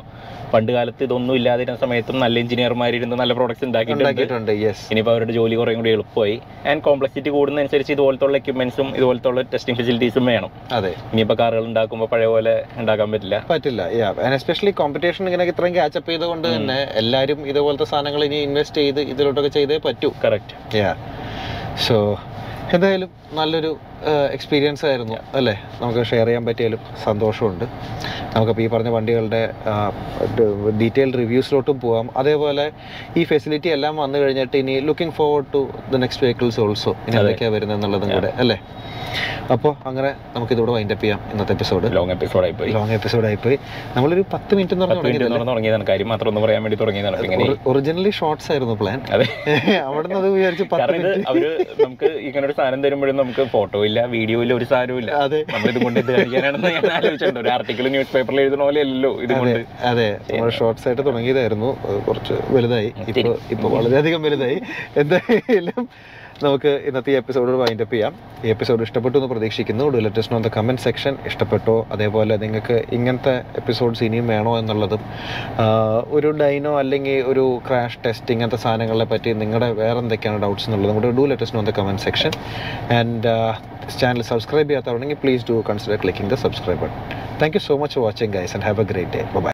പണ്ട് കാലത്ത് ഇതൊന്നും ഇല്ലാതിരുന്ന സമയത്തും നല്ല എഞ്ചിനീയർമാർ ഇരുന്ന് നല്ല പ്രോഡക്ട്സ് ഉണ്ടാക്കിയിട്ടുണ്ട്. ഇനിയിപ്പോൾ അവരുടെ ജോലി കുറേ കൂടി എളുപ്പമായി. ആൻഡ് കോംപ്ലക്സിറ്റി കൂടുന്നതനുസരിച്ച് ഇതുപോലത്തെ ഉള്ള എക്യുപ്മെന്റ്സും ഇതുപോലത്തെ ഉള്ള ടെസ്റ്റിംഗ് ഫെസിലിറ്റീസും വേണം.
അതെ.
ഇനിയിപ്പോൾ കാറുകൾ ഉണ്ടാക്കുമ്പോൾ പഴയ പോലെ ഉണ്ടാക്കാൻ പറ്റില്ല.
പറ്റില്ല എസ്പെഷ്യലി കോമ്പറ്റീഷൻ ഇങ്ങനെ ഇത്രയും കാച്ചപ്പ് ചെയ്തുകൊണ്ട് തന്നെ എല്ലാവരും ഇതുപോലത്തെ സാധനങ്ങൾ ഇനി ഇൻവെസ്റ്റ് ചെയ്ത് ഇതിലോട്ടൊക്കെ ചെയ്തേ പറ്റൂ.
കറക്റ്റ്
യാ സോ എന്തായാലും നല്ലൊരു എക്സ്പീരിയൻസ് ആയിരുന്നു അല്ലേ? നമുക്ക് ഷെയർ ചെയ്യാൻ പറ്റിയാലും സന്തോഷമുണ്ട്. നമുക്കപ്പോൾ ഈ പറഞ്ഞ വണ്ടികളുടെ ഡീറ്റെയിൽ റിവ്യൂസിലോട്ടും പോകാം അതേപോലെ ഈ ഫെസിലിറ്റി എല്ലാം വന്നു കഴിഞ്ഞിട്ട് ഇനി looking forward to the next vehicles also ഇനി. എന്തൊക്കെയാണ് വരുന്നത് എന്നുള്ളതും കൂടെ അല്ലേ? അപ്പോൾ അങ്ങനെ നമുക്ക് ഇതോടെ വൈൻഡ് അപ്പ് ചെയ്യാം ഇന്നത്തെ എപ്പിസോഡ്
ലോങ് എപ്പിസോഡായി പോയി
ലോങ് എപ്പിസോഡായി പോയി നമ്മളൊരു പത്ത് മിനിറ്റ്
തുടങ്ങിയതാണ്. കാര്യം മാത്രം ഒന്ന് പറയാൻ വേണ്ടി തുടങ്ങിയതാണ്.
ഒറിജിനലി ഷോർട്സ് ആയിരുന്നു പ്ലാൻ <laughs>
അതെ. <laughs>
അവിടെ നിന്ന് അത് വിചാരിച്ച്
അവർ നമുക്ക് ഇങ്ങനെ ഒരു സാധനം തരുമ്പോഴും നമുക്ക് ഫോട്ടോ ഇല്ല വീഡിയോ ഇല്ല ഒരു സാധനവും ഇല്ല.
അതെ.
നമ്മളിത് കൊണ്ട് ഇത് കാണിക്കാനാണെന്ന് ഞാൻ ആലോചിച്ചിട്ടുണ്ട്. ഒരു ആർട്ടിക്കിൾ ന്യൂസ് പേപ്പറിൽ എഴുതുന്ന പോലെ അല്ലല്ലോ ഇത്
അതെ
കൊണ്ട്.
അതെ. നമ്മൾ ഷോർട്സ് ആയിട്ട് തുടങ്ങിയതായിരുന്നു. കുറച്ച് വലുതായി. ഇപ്പൊ ഇപ്പൊ വളരെയധികം വലുതായി. എന്തായാലും നമുക്ക് ഇന്നത്തെ എപ്പിസോഡ് വൈൻഡ് അപ്പ് ചെയ്യാം. ഈ എപ്പിസോഡ് ഇഷ്ടപ്പെട്ടു എന്ന് പ്രതീക്ഷിക്കുന്നു. Do let us on the comment section ഇഷ്ടപ്പെട്ടോ? അതേപോലെ നിങ്ങൾക്ക് ഇങ്ങനത്തെ എപ്പിസോഡ്സ് ഇനിയും വേണോ എന്നുള്ളതും ഒരു ഡൈനോ അല്ലെങ്കിൽ ഒരു ക്രാഷ് ടെസ്റ്റ് ഇങ്ങനത്തെ സാധനങ്ങളെ പറ്റി നിങ്ങളുടെ വേറെ എന്തൊക്കെയാണ് ഡൗട്ട്സ് എന്നുള്ളതും കൂടെ do let us on the comment section and channel subscribe ചെയ്യാത്തവരുണ്ടെങ്കിൽ please do consider clicking the subscribe button thank you so much for watching guys and have a great day bye